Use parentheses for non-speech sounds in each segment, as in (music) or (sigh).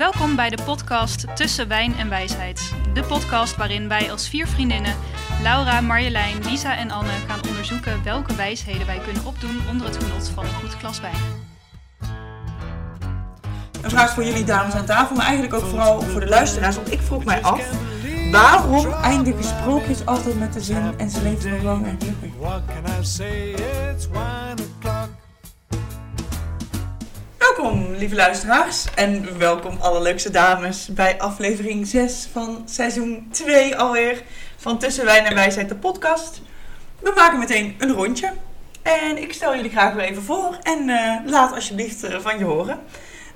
Welkom bij de podcast Tussen Wijn en Wijsheid. De podcast waarin wij als vier vriendinnen, Laura, Marjolein, Lisa en Anne, gaan onderzoeken welke wijsheden wij kunnen opdoen onder het genot van een goed glas wijn. Een vraag voor jullie dames aan tafel, maar eigenlijk ook vooral voor de luisteraars. Want ik vroeg mij af, waarom eindigen sprookjes altijd met de zin en ze leeft nog lang en gelukkig? Welkom lieve luisteraars en welkom allerleukste dames bij aflevering 6 van seizoen 2 alweer van Tussen Wijn en Wijsheid de podcast. We maken meteen een rondje en ik stel jullie graag weer even voor en eh, laat alsjeblieft eh, van je horen.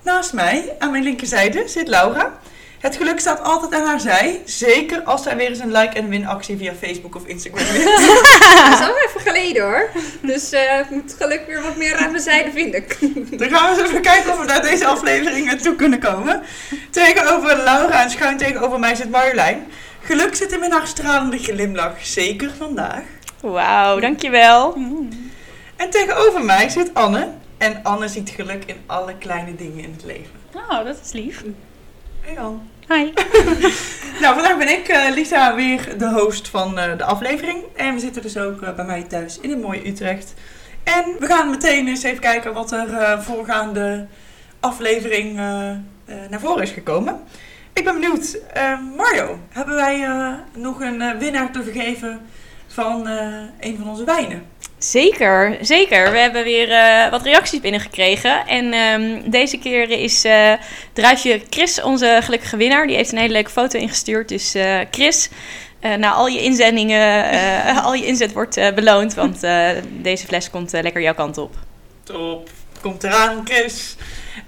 Naast mij, aan mijn linkerzijde, zit Laura. Het geluk staat altijd aan haar zij, zeker als zij weer eens een like en win actie via Facebook of Instagram wint. (laughs) Dat is al even geleden hoor. Dus eh, ik moet geluk weer wat meer aan mijn zijde vinden. Dan gaan we eens even kijken of we naar deze aflevering toe kunnen komen. Tegenover Laura en schuin tegenover mij zit Marjolein. Geluk zit hem in haar stralende glimlach, zeker vandaag. Wauw, dankjewel. En tegenover mij zit Anne. En Anne ziet geluk in alle kleine dingen in het leven. Oh, dat is lief. Hey Anne. Hi. (laughs) Nou, vandaag ben ik, eh, Lisa, weer de host van eh, de aflevering. En we zitten dus ook eh, bij mij thuis in het mooie Utrecht. En we gaan meteen eens even kijken wat er voorgaande aflevering naar voren is gekomen. Ik ben benieuwd, Mario, hebben wij nog een winnaar te vergeven van een van onze wijnen? Zeker, zeker. We hebben weer eh, wat reacties binnengekregen. En ehm, deze keer is eh druifje Chris onze gelukkige winnaar. Die heeft een hele leuke foto ingestuurd. Dus eh, Chris, na al je inzendingen, (laughs) al je inzet wordt beloond. Want deze fles komt lekker jouw kant op. Top, komt eraan, Chris.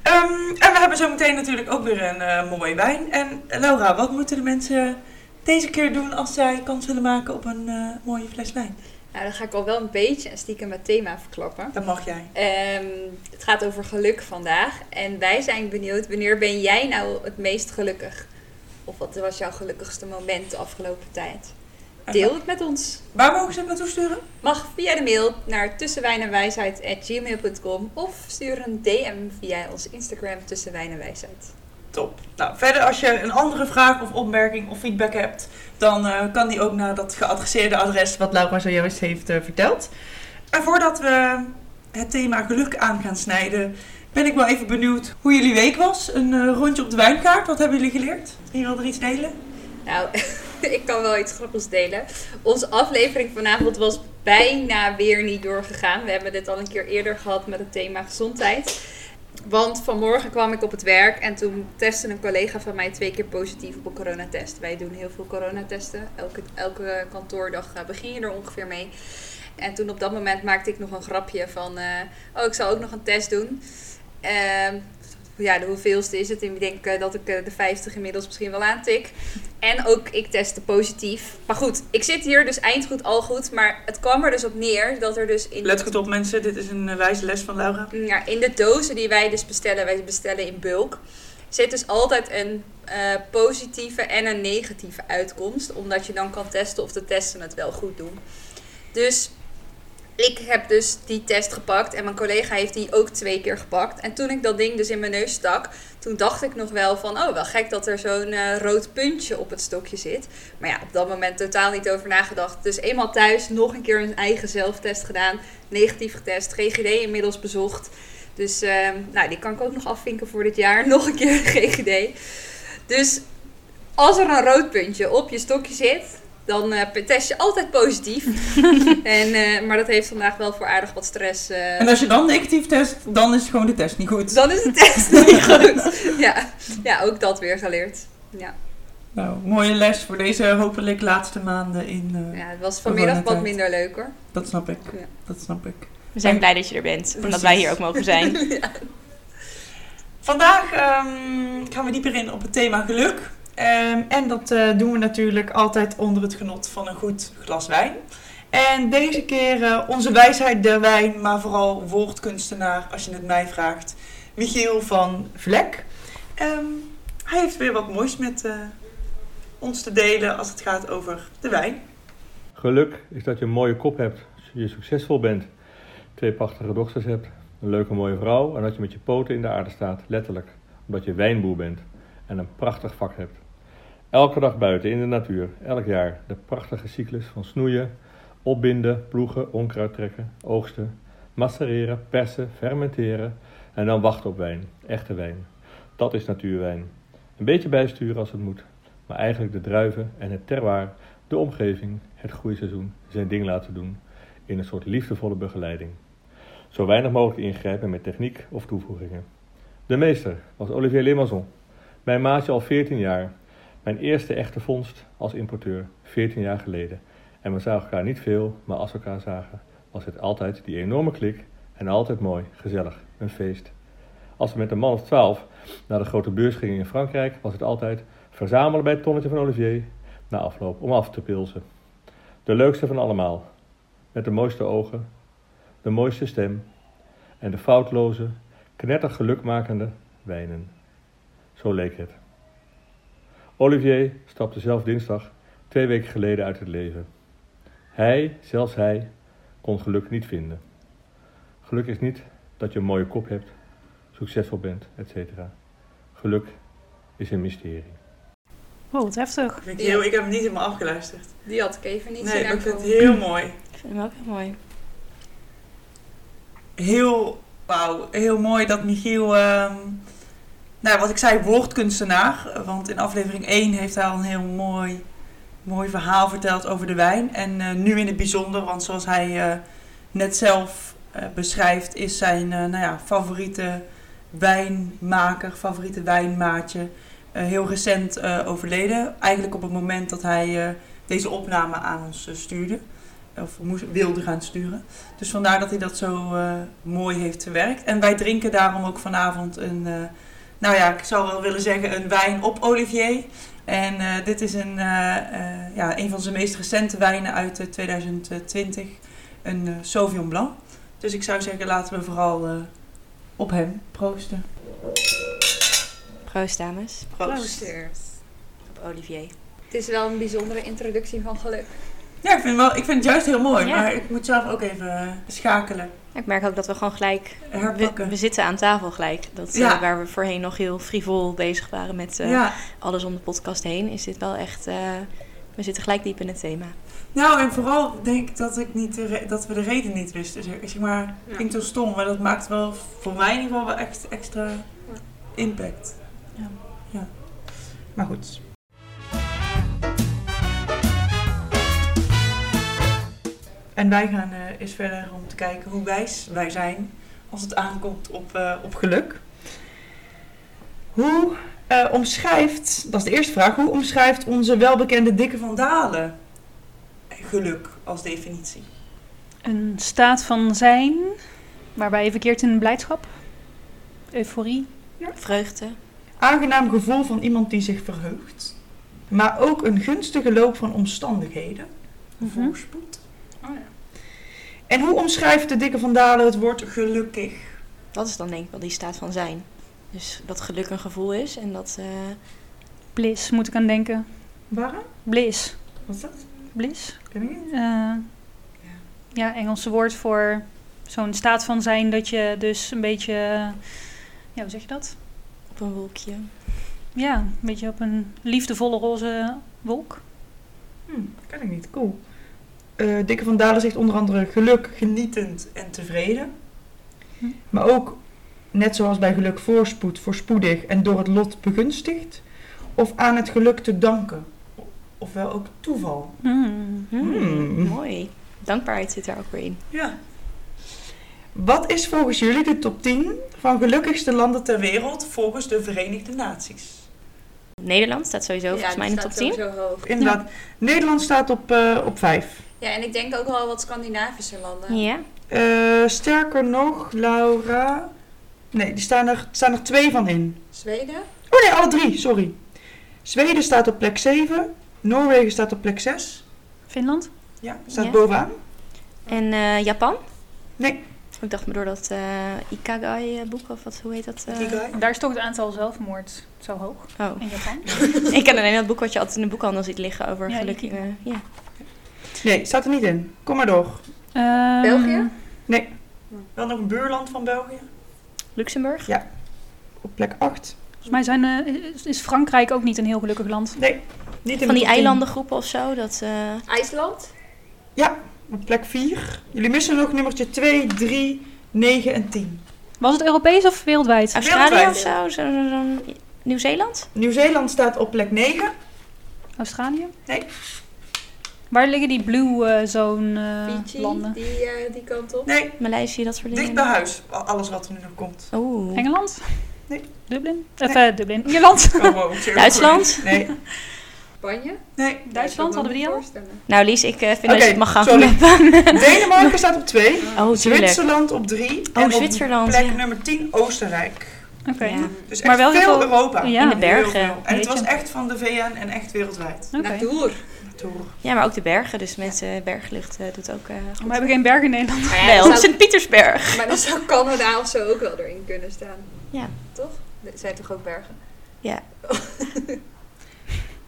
Ehm, en we hebben zo meteen natuurlijk ook weer een mooie wijn. En Laura, wat moeten de mensen deze keer doen als zij kans willen maken op een mooie fles wijn? Nou, dan ga ik al wel een beetje en stiekem het thema verklappen. Dat mag jij. Ehm, het gaat over geluk vandaag. En wij zijn benieuwd, wanneer ben jij nou het meest gelukkig? Of wat was jouw gelukkigste moment de afgelopen tijd? Deel het met ons. Waar mogen ze het naartoe sturen? Mag via de mail naar tussenwijnenwijsheid.gmail.com of stuur een DM via ons Instagram tussenwijnenwijsheid. Top. Nou, verder als je een andere vraag of opmerking of feedback hebt, dan eh, kan die ook naar dat geadresseerde adres wat Laura zojuist heeft eh, verteld. En voordat we het thema geluk aan gaan snijden, ben ik wel even benieuwd hoe jullie week was. Een eh, rondje op de wijnkaart. Wat hebben jullie geleerd? Wie wil er iets delen? Nou, (laughs) ik kan wel iets grappigs delen. Onze aflevering vanavond was bijna weer niet doorgegaan. We hebben dit al een keer eerder gehad met het thema gezondheid. Want vanmorgen kwam ik op het werk en toen testte een collega van mij twee keer positief op een coronatest. Wij doen heel veel coronatesten. Elke, elke kantoordag eh, begin je er ongeveer mee. En toen op dat moment maakte ik nog een grapje van... eh, oh, ik zal ook nog een test doen. Ehm, ja, de hoeveelste is het? En ik denk eh, dat ik eh, de 50 inmiddels misschien wel aantik. En ook ik testte positief. Maar goed, ik zit hier dus eindgoed al goed. Maar het kwam er dus op neer dat er dus in, Let goed op mensen, dit is een eh, wijze les van Laura. ja, in de dozen die wij dus bestellen, wij bestellen in bulk, zit dus altijd een positieve en een negatieve uitkomst. Omdat je dan kan testen of de testen het wel goed doen. Dus ik heb dus die test gepakt en mijn collega heeft die ook twee keer gepakt. En toen ik dat ding dus in mijn neus stak, toen dacht ik nog wel van, oh wel gek dat er zo'n eh, rood puntje op het stokje zit. Maar ja, op dat moment totaal niet over nagedacht. Dus eenmaal thuis nog een keer een eigen zelftest gedaan, negatief getest, GGD inmiddels bezocht. Dus eh, nou, die kan ik ook nog afvinken voor dit jaar. (laughs) Nog een keer GGD. Dus als er een rood puntje op je stokje zit, dan eh, test je altijd positief. (laughs) en, eh, maar dat heeft vandaag wel voor aardig wat stress. eh, En als je dan negatief test, dan is gewoon de test niet goed. dan is de test (laughs) niet goed. Ja. ja, ook dat weer geleerd. Ja, Nou, mooie les voor deze hopelijk laatste maanden in... eh, ja het was vanmiddag wat minder leuk hoor. Dat snap ik. Ja. Dat snap ik. We zijn blij dat je er bent. En dat wij hier ook mogen zijn. (laughs) Vandaag ehm, gaan we dieper in op het thema geluk. Ehm, en dat eh, doen we natuurlijk altijd onder het genot van een goed glas wijn. En deze keer eh, onze wijsheid der wijn, maar vooral woordkunstenaar, als je het mij vraagt, Michiel van Vlek. Ehm, hij heeft weer wat moois met eh, ons te delen als het gaat over de wijn. Geluk is dat je een mooie kop hebt je succesvol bent, twee prachtige dochters hebt, een leuke mooie vrouw en dat je met je poten in de aarde staat, letterlijk, omdat je wijnboer bent. en een prachtig vak hebt. Elke dag buiten in de natuur, elk jaar, de prachtige cyclus van snoeien, opbinden, ploegen, onkruid trekken, oogsten, macereren, persen, fermenteren en dan wachten op wijn, echte wijn. Dat is natuurwijn. Een beetje bijsturen als het moet, maar eigenlijk de druiven en het terroir, de omgeving, het groeiseizoen zijn ding laten doen in een soort liefdevolle begeleiding. Zo weinig mogelijk ingrijpen met techniek of toevoegingen. De meester was Olivier Limaison, mijn maatje al 14 jaar. Mijn eerste echte vondst als importeur, 14 jaar geleden. En we zagen elkaar niet veel, maar als we elkaar zagen, was het altijd die enorme klik en altijd mooi, gezellig, een feest. Als we met een man of twaalf naar de grote beurs gingen in Frankrijk, was het altijd verzamelen bij het tonnetje van Olivier na afloop om af te pilsen. De leukste van allemaal, met de mooiste ogen, de mooiste stem en de foutloze, knettergelukmakende gelukmakende wijnen. Zo leek het. Olivier stapte zelf dinsdag twee weken geleden uit het leven. Hij, zelfs hij, kon geluk niet vinden. Geluk is niet dat je een mooie kop hebt, succesvol bent, etc. Geluk is een mysterie. Wow, wat heftig. Ik, heel, ik heb hem niet helemaal afgeluisterd. Die had ik even niet Nee, maar ik vind het heel mooi. Ik vind hem ook heel mooi. Heel, wauw, heel mooi dat Michiel, ehm, nou wat ik zei, woordkunstenaar. Want in aflevering 1 heeft hij al een heel mooi, mooi verhaal verteld over de wijn. En eh, nu in het bijzonder, want zoals hij eh, net zelf eh, beschrijft, is zijn nou ja, favoriete wijnmaker, favoriete wijnmaatje, heel recent overleden. Eigenlijk op het moment dat hij deze opname aan ons stuurde. Of wilde gaan sturen. Dus vandaar dat hij dat zo mooi heeft verwerkt. En wij drinken daarom ook vanavond een, nou ja, ik zou wel willen zeggen een wijn op Olivier. En eh, dit is een, eh, eh, ja, een van zijn meest recente wijnen uit eh, 2020. Een Sauvignon Blanc. Dus ik zou zeggen, laten we vooral eh, op hem proosten. Proost, dames. Proost. Op Olivier. Het is wel een bijzondere introductie van geluk. Ja, ik vind, wel, ik vind het juist heel mooi. Ja. Maar ik moet zelf ook even schakelen. Ik merk ook dat we gewoon gelijk... We, Herpakken. we zitten aan tafel gelijk. Dat, eh, waar we voorheen nog heel frivol bezig waren met eh, ja. alles om de podcast heen, is dit wel echt... eh, we zitten gelijk diep in het thema. Nou, en vooral denk ik dat, ik niet de dat we de reden niet wisten. Zeg, zeg maar, Ja. klinkt heel stom, maar dat maakt wel voor mij in ieder geval wel echt extra impact. Ja. ja. Maar goed. En wij gaan eh, eens verder om te kijken hoe wijs wij zijn als het aankomt op, eh, op geluk. Hoe eh, omschrijft, dat is de eerste vraag, hoe omschrijft onze welbekende Dikke van Dalen geluk als definitie? Een staat van zijn, waarbij je verkeert in blijdschap, euforie. Vreugde. Aangenaam gevoel van iemand die zich verheugt, maar ook een gunstige loop van omstandigheden, Mhm. voorspoed. Oh ja. En hoe omschrijft de Dikke van Dalen het woord gelukkig? Dat is dan denk ik wel die staat van zijn. Dus dat geluk een gevoel is en dat... eh, Bliss, moet ik aan denken. Waarom? Bliss. Wat is dat? Bliss? Ken ik niet. Eh, ja, Engelse woord voor zo'n staat van zijn dat je dus een beetje, ja, hoe zeg je dat? op een wolkje. Ja, een beetje op een liefdevolle roze wolk. Hm, ken ik niet. Cool. Eh, Dikke van Dalen zegt onder andere geluk, genietend en tevreden. Hm. Maar ook, net zoals bij geluk, voorspoed, voorspoedig en door het lot begunstigd. Of aan het geluk te danken. Ofwel ook toeval. Hmm. Hmm, Hmm. Mooi. Dankbaarheid zit daar ook weer in. Ja. Wat is volgens jullie de top 10 van gelukkigste landen ter wereld volgens de Verenigde Naties? Nederland staat sowieso volgens die mij in de staat top 10. sowieso hoog. Inderdaad, Nederland staat op, eh, op 5. Ja, en ik denk ook wel wat Scandinavische landen. Ja. Eh, sterker nog, Laura. Nee, die staan er, staan er twee van in. Zweden? Oh nee, alle drie, sorry. Zweden staat op plek 7. Noorwegen staat op plek 6. Finland? Ja, staat Ja. bovenaan. En eh, Japan? Nee. Ik dacht me door dat eh Ikagai-boek, of wat, hoe heet dat? eh? Daar is toch het aantal zelfmoord zo hoog Oh, in Japan. (laughs) ik ken alleen dat boek wat je altijd in de boekhandel ziet liggen over Ja, geluk. Ikigai. eh, ja. Nee, staat er niet in. Kom maar door. Ehm, België? Wel nog een buurland van België. Luxemburg? Op plek 8. Volgens mij zijn, eh, is- Frankrijk ook niet een heel gelukkig land. Nee, niet in de Van die top 10. eilandengroepen of zo. Dat, eh, IJsland? Ja, op plek 4. Jullie missen nog nummertje 2, 3, 9 en 10. Was het Europees of wereldwijd? Australië Wereldwijd. of zo? Zo- zo- zo- Nieuw-Zeeland? Nieuw-Zeeland staat op plek 9. Australië? Nee. Waar liggen die blue eh, zone eh, Fiji? landen? Die, eh, die kant op? Nee, Maleisië, dat soort dingen? dicht bij huis. Alles wat er nu nog komt. Oeh. Engeland? Nee. Dublin? Of Dublin. Ierland? Oh, wow, Duitsland? Nee, Spanje? nee. Duitsland, hadden we die al? Nou Lies, ik vind dat je het mag gaan sorry. (laughs) Denemarken staat op 2. Oh, tuurlijk. Zwitserland op 3. Oh, en Zwitserland, op plek ja. nummer 10 Oostenrijk. Oké. Ja. Dus Maar echt wel heel veel veel- Europa. Ja. In de bergen. En het was echt van de VN en echt wereldwijd. Oké. Natuur. Tour. Ja, maar ook de bergen. Dus mensen, berglucht eh, doet ook eh goed. We hebben geen bergen in Nederland. Maar ja, Wel, zou- Sint-Pietersberg. (laughs) maar dan zou Canada of zo ook wel erin kunnen staan. Ja. Toch? Er zijn toch ook bergen? Ja. (laughs)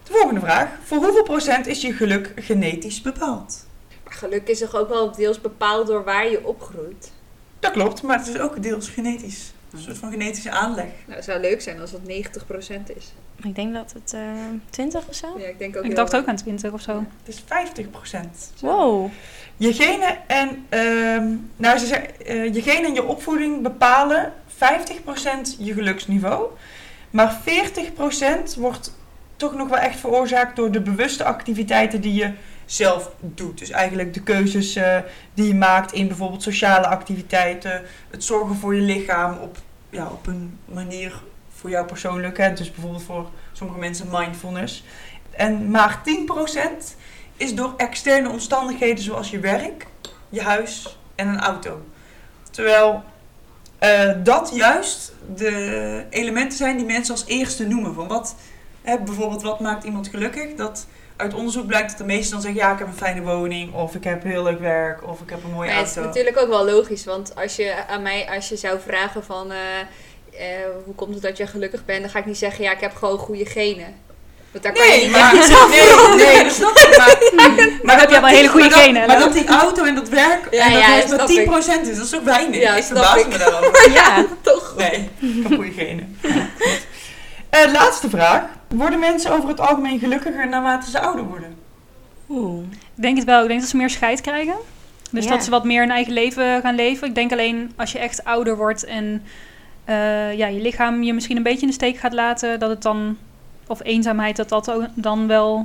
De volgende vraag. Voor hoeveel procent is je geluk genetisch bepaald? Maar geluk is toch ook wel deels bepaald door waar je opgroeit. Dat klopt, maar het is ook deels genetisch. Een soort van genetische aanleg. Nou, het zou leuk zijn als dat 90% is. Ik denk dat het eh 20 of zo. Ja, ik denk ook Ik dacht ook aan 20 of zo. Het is 50 procent. Wow. Je genen en, ehm, nou, ze zeggen, eh, je genen en je opvoeding bepalen 50% je geluksniveau. Maar 40% wordt toch nog wel echt veroorzaakt door de bewuste activiteiten die je zelf doet. Dus eigenlijk de keuzes eh, die je maakt in bijvoorbeeld sociale activiteiten. Het zorgen voor je lichaam op, ja, op een manier voor jou persoonlijk. Hè? Dus bijvoorbeeld voor sommige mensen mindfulness. En maar 10% is door externe omstandigheden zoals je werk, je huis en een auto. Terwijl eh, dat juist de elementen zijn die mensen als eerste noemen. Van wat, hè, bijvoorbeeld, wat maakt iemand gelukkig? Dat uit onderzoek blijkt dat de meesten dan zeggen: ja, ik heb een fijne woning, of ik heb heel leuk werk, of ik heb een mooie Maar het is auto. natuurlijk ook wel logisch, want als je aan mij, als je zou vragen van eh, eh, hoe komt het dat je gelukkig bent, dan ga ik niet zeggen ja, ik heb gewoon goede genen. Want daar kan je Nee, niet maar, (laughs) nee, nee, dat snap ik. Maar, (laughs) maar heb je wel hele goede dat- genen, Maar dat die auto en dat werk Ja, en dat ja, snap maar 10% is, dat is ook weinig. Ja, ik verbaas ik. me daarover. (laughs) Ja. Toch? Nee, ik heb goede genen. Eh, laatste vraag. Worden mensen over het algemeen gelukkiger naarmate ze ouder worden? Oeh. Ik denk het wel. Ik denk dat ze meer scheid krijgen. Dus Ja. dat ze wat meer een eigen leven gaan leven. Ik denk alleen als je echt ouder wordt en eh, ja, je lichaam je misschien een beetje in de steek gaat laten, dat het dan, of eenzaamheid, dat dat ook dan wel.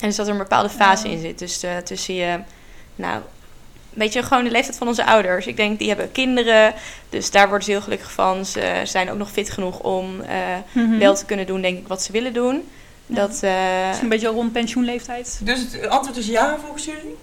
En dus dat er een bepaalde fase in zit. Dus eh, tussen je, nou, weet je, gewoon de leeftijd van onze ouders. Ik denk, die hebben kinderen, dus daar worden ze heel gelukkig van. Ze zijn ook nog fit genoeg om eh, Mhm. wel te kunnen doen, denk ik, wat ze willen doen. Ja. Dat, eh, Misschien een beetje rond pensioenleeftijd. Dus het antwoord is ja volgens jullie?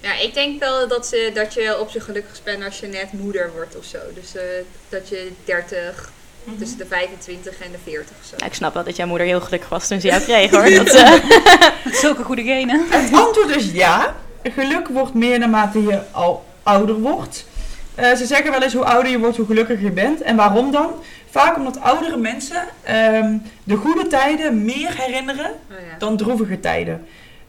Ja, ik denk wel dat, ze, dat je op zich gelukkig bent als je net moeder wordt of zo. Dus eh, dat je 30, Mhm. tussen de 25 en de 40 of zo. ik snap wel dat jouw moeder heel gelukkig was toen ze jou (laughs) kreeg, hoor. Dat, eh, (laughs) Met zulke goede genen. Het antwoord is ja. Geluk wordt meer naarmate je al ouder wordt. Eh, ze zeggen wel eens hoe ouder je wordt, hoe gelukkiger je bent. En waarom dan? Vaak omdat oudere mensen ehm, de goede tijden meer herinneren Oh, ja. dan droevige tijden.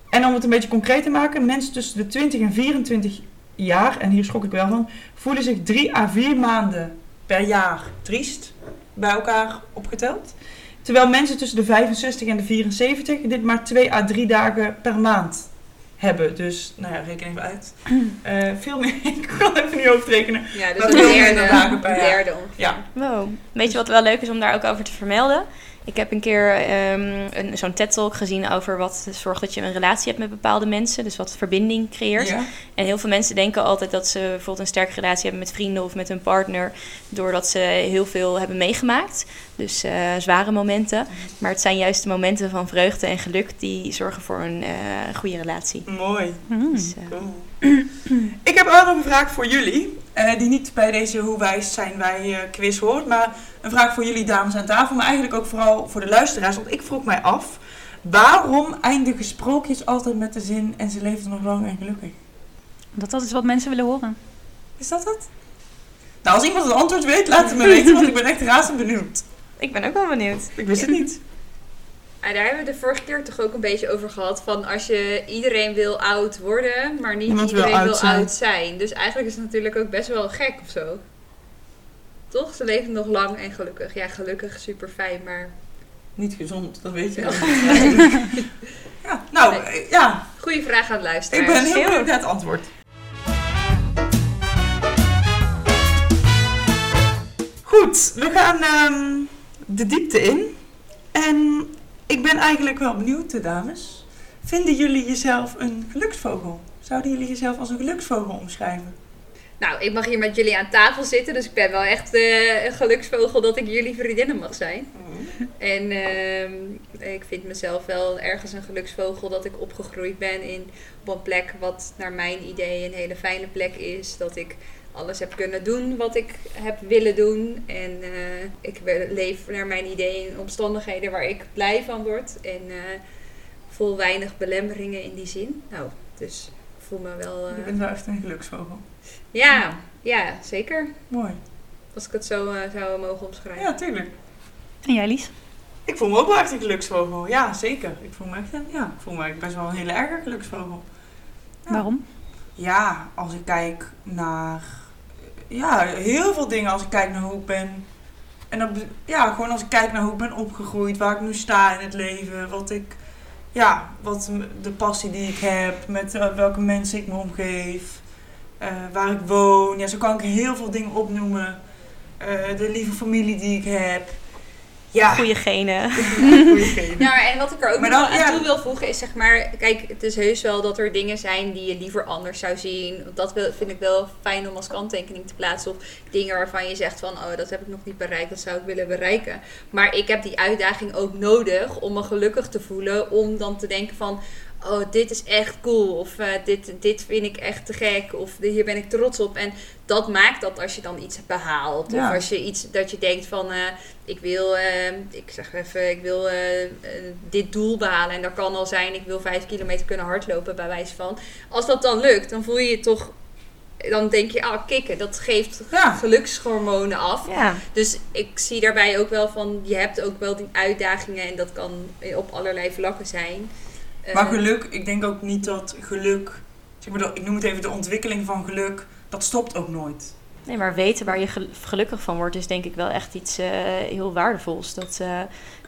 En om het een beetje concreet te maken, mensen tussen de 20 en 24 jaar, en hier schrok ik wel van, voelen zich 3 à 4 maanden per jaar triest bij elkaar opgeteld. Terwijl mensen tussen de 65 en de 74 dit maar 2 à 3 dagen per maand hebben. Dus, nou ja, reken even uit. (clears throat) Eh, veel meer, (laughs) ik kan even niet overrekenen. Ja, dus Maar een derde, dagen per derde. Ja. wow. Weet je wat wel leuk is om daar ook over te vermelden? Ik heb een keer ehm, een, zo'n TED-talk gezien over wat zorgt dat je een relatie hebt met bepaalde mensen. Dus wat verbinding creëert. Ja. En heel veel mensen denken altijd dat ze bijvoorbeeld een sterke relatie hebben met vrienden of met hun partner. Doordat ze heel veel hebben meegemaakt. Dus eh, zware momenten. Maar het zijn juist de momenten van vreugde en geluk die zorgen voor een eh, goede relatie. Mooi. Hmm. Dus, eh, Cool. (clears throat) Ik heb ook nog een vraag voor jullie. eh, die niet bij deze Hoe wijs zijn wij quiz hoort. Maar een vraag voor jullie dames aan tafel. Maar eigenlijk ook vooral voor de luisteraars. Want ik vroeg mij af. Waarom eindigen sprookjes altijd met de zin en ze leefden nog lang en gelukkig? Dat, dat is wat mensen willen horen. Is dat het? Nou, als iemand het antwoord weet, laat het me weten. Want ik ben echt razend benieuwd. Ik ben ook wel benieuwd. Ik wist het niet. Ah, daar hebben we de vorige keer toch ook een beetje over gehad. Van als je iedereen wil oud worden, maar niet Niemand wil iedereen oud wil zijn. oud zijn. Dus eigenlijk is het natuurlijk ook best wel gek of zo. Toch? Ze leven nog lang en gelukkig. Ja, gelukkig super fijn, maar niet gezond, dat weet je wel. Ja, (laughs) ja nou, Nee. ja, Goeie vraag aan het luisteren. ik ben heel Heel benieuwd naar het antwoord. Goed, we gaan ehm, de diepte in. En ik ben eigenlijk wel benieuwd, de dames. Vinden jullie jezelf een geluksvogel? Zouden jullie jezelf als een geluksvogel omschrijven? Nou, ik mag hier met jullie aan tafel zitten, dus ik ben wel echt eh, een geluksvogel dat ik jullie vriendinnen mag zijn. En ehm, ik vind mezelf wel ergens een geluksvogel dat ik opgegroeid ben in, op een plek wat naar mijn idee een hele fijne plek is. Dat ik alles heb kunnen doen wat ik heb willen doen. En eh, ik leef naar mijn idee in omstandigheden waar ik blij van word. En eh, voel weinig belemmeringen in die zin. Nou, dus ik voel me wel... eh, Je bent wel echt een geluksvogel. ja, ja, zeker. Mooi. Als ik het zo eh, zou mogen omschrijven. Ja, tuurlijk. En jij, Lies? Ik voel me ook wel echt een geluksvogel. Ja, zeker. Ik voel me echt een, ja, ik voel me best wel een hele erge geluksvogel. Ja. Waarom? Ja, als ik kijk naar ja, heel veel dingen. Als ik kijk naar hoe ik ben. En dan, ja, gewoon als ik kijk naar hoe ik ben opgegroeid, waar ik nu sta in het leven, wat ik, ja, wat de passie die ik heb, met eh, welke mensen ik me omgeef, eh, waar ik woon. Ja, zo kan ik heel veel dingen opnoemen. Eh, de lieve familie die ik heb. Ja, Goede genen. (laughs) Ja, maar en wat ik er ook Maar dan- aan ja. toe wil voegen is zeg maar, kijk, het is heus wel dat er dingen zijn die je liever anders zou zien. Dat wil- vind ik wel fijn om als kanttekening te plaatsen. Of dingen waarvan je zegt van, oh, dat heb ik nog niet bereikt, dat zou ik willen bereiken. Maar ik heb die uitdaging ook nodig om me gelukkig te voelen. Om dan te denken van, oh, dit is echt cool. Of eh, dit, dit vind ik echt te gek. Of hier ben ik trots op. En dat maakt dat als je dan iets. Ja. Of als je iets dat je denkt van, eh, ik wil, eh, ik zeg even, ik wil dit doel behalen. En dat kan al zijn, ik wil vijf kilometer kunnen hardlopen, bij wijze van. Als dat dan lukt, dan voel je je toch, dan denk je, ah, kikken, dat geeft Ja. gelukshormonen af. Ja, Dus ik zie daarbij ook wel van, je hebt ook wel die uitdagingen en dat kan op allerlei vlakken zijn. Maar geluk, ik denk ook niet dat geluk, zeg maar, ik noem het even de ontwikkeling van geluk, dat stopt ook nooit. nee, maar weten waar je gel- gelukkig van wordt is denk ik wel echt iets eh, heel waardevols. Dat, eh,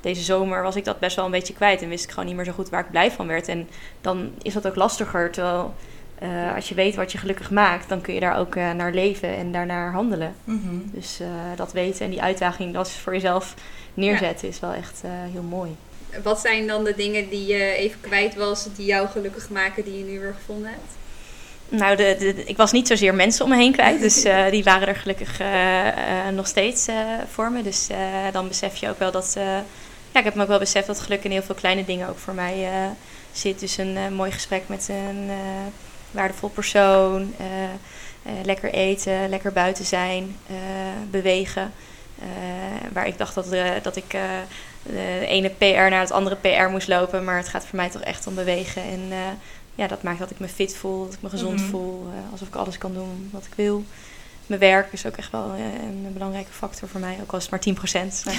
deze zomer was ik dat best wel een beetje kwijt en wist ik gewoon niet meer zo goed waar ik blij van werd. En dan is dat ook lastiger, terwijl eh, als je weet wat je gelukkig maakt, dan kun je daar ook naar leven en daarnaar handelen. Dus eh, dat weten en die uitdaging dat voor jezelf neerzetten is wel echt heel mooi. Wat zijn dan de dingen die je even kwijt was, die jou gelukkig maken, die je nu weer gevonden hebt? Nou, de, de- ik was niet zozeer mensen om me heen kwijt. Dus (laughs) eh, die waren er gelukkig eh, eh, nog steeds voor me. Dus dan besef je ook wel dat... ja, ik heb me ook wel beseft dat geluk in heel veel kleine dingen ook voor mij zit. Dus een mooi gesprek met een waardevol persoon. lekker eten, lekker buiten zijn, bewegen. Waar ik dacht dat, dat ik de ene PR naar het andere PR moest lopen. Maar het gaat voor mij toch echt om bewegen. En eh, ja, dat maakt dat ik me fit voel, dat ik me gezond Mhm. voel. eh, alsof ik alles kan doen wat ik wil. Mijn werk is ook echt wel eh, een belangrijke factor voor mij. Ook al is het maar 10%. (laughs) Maar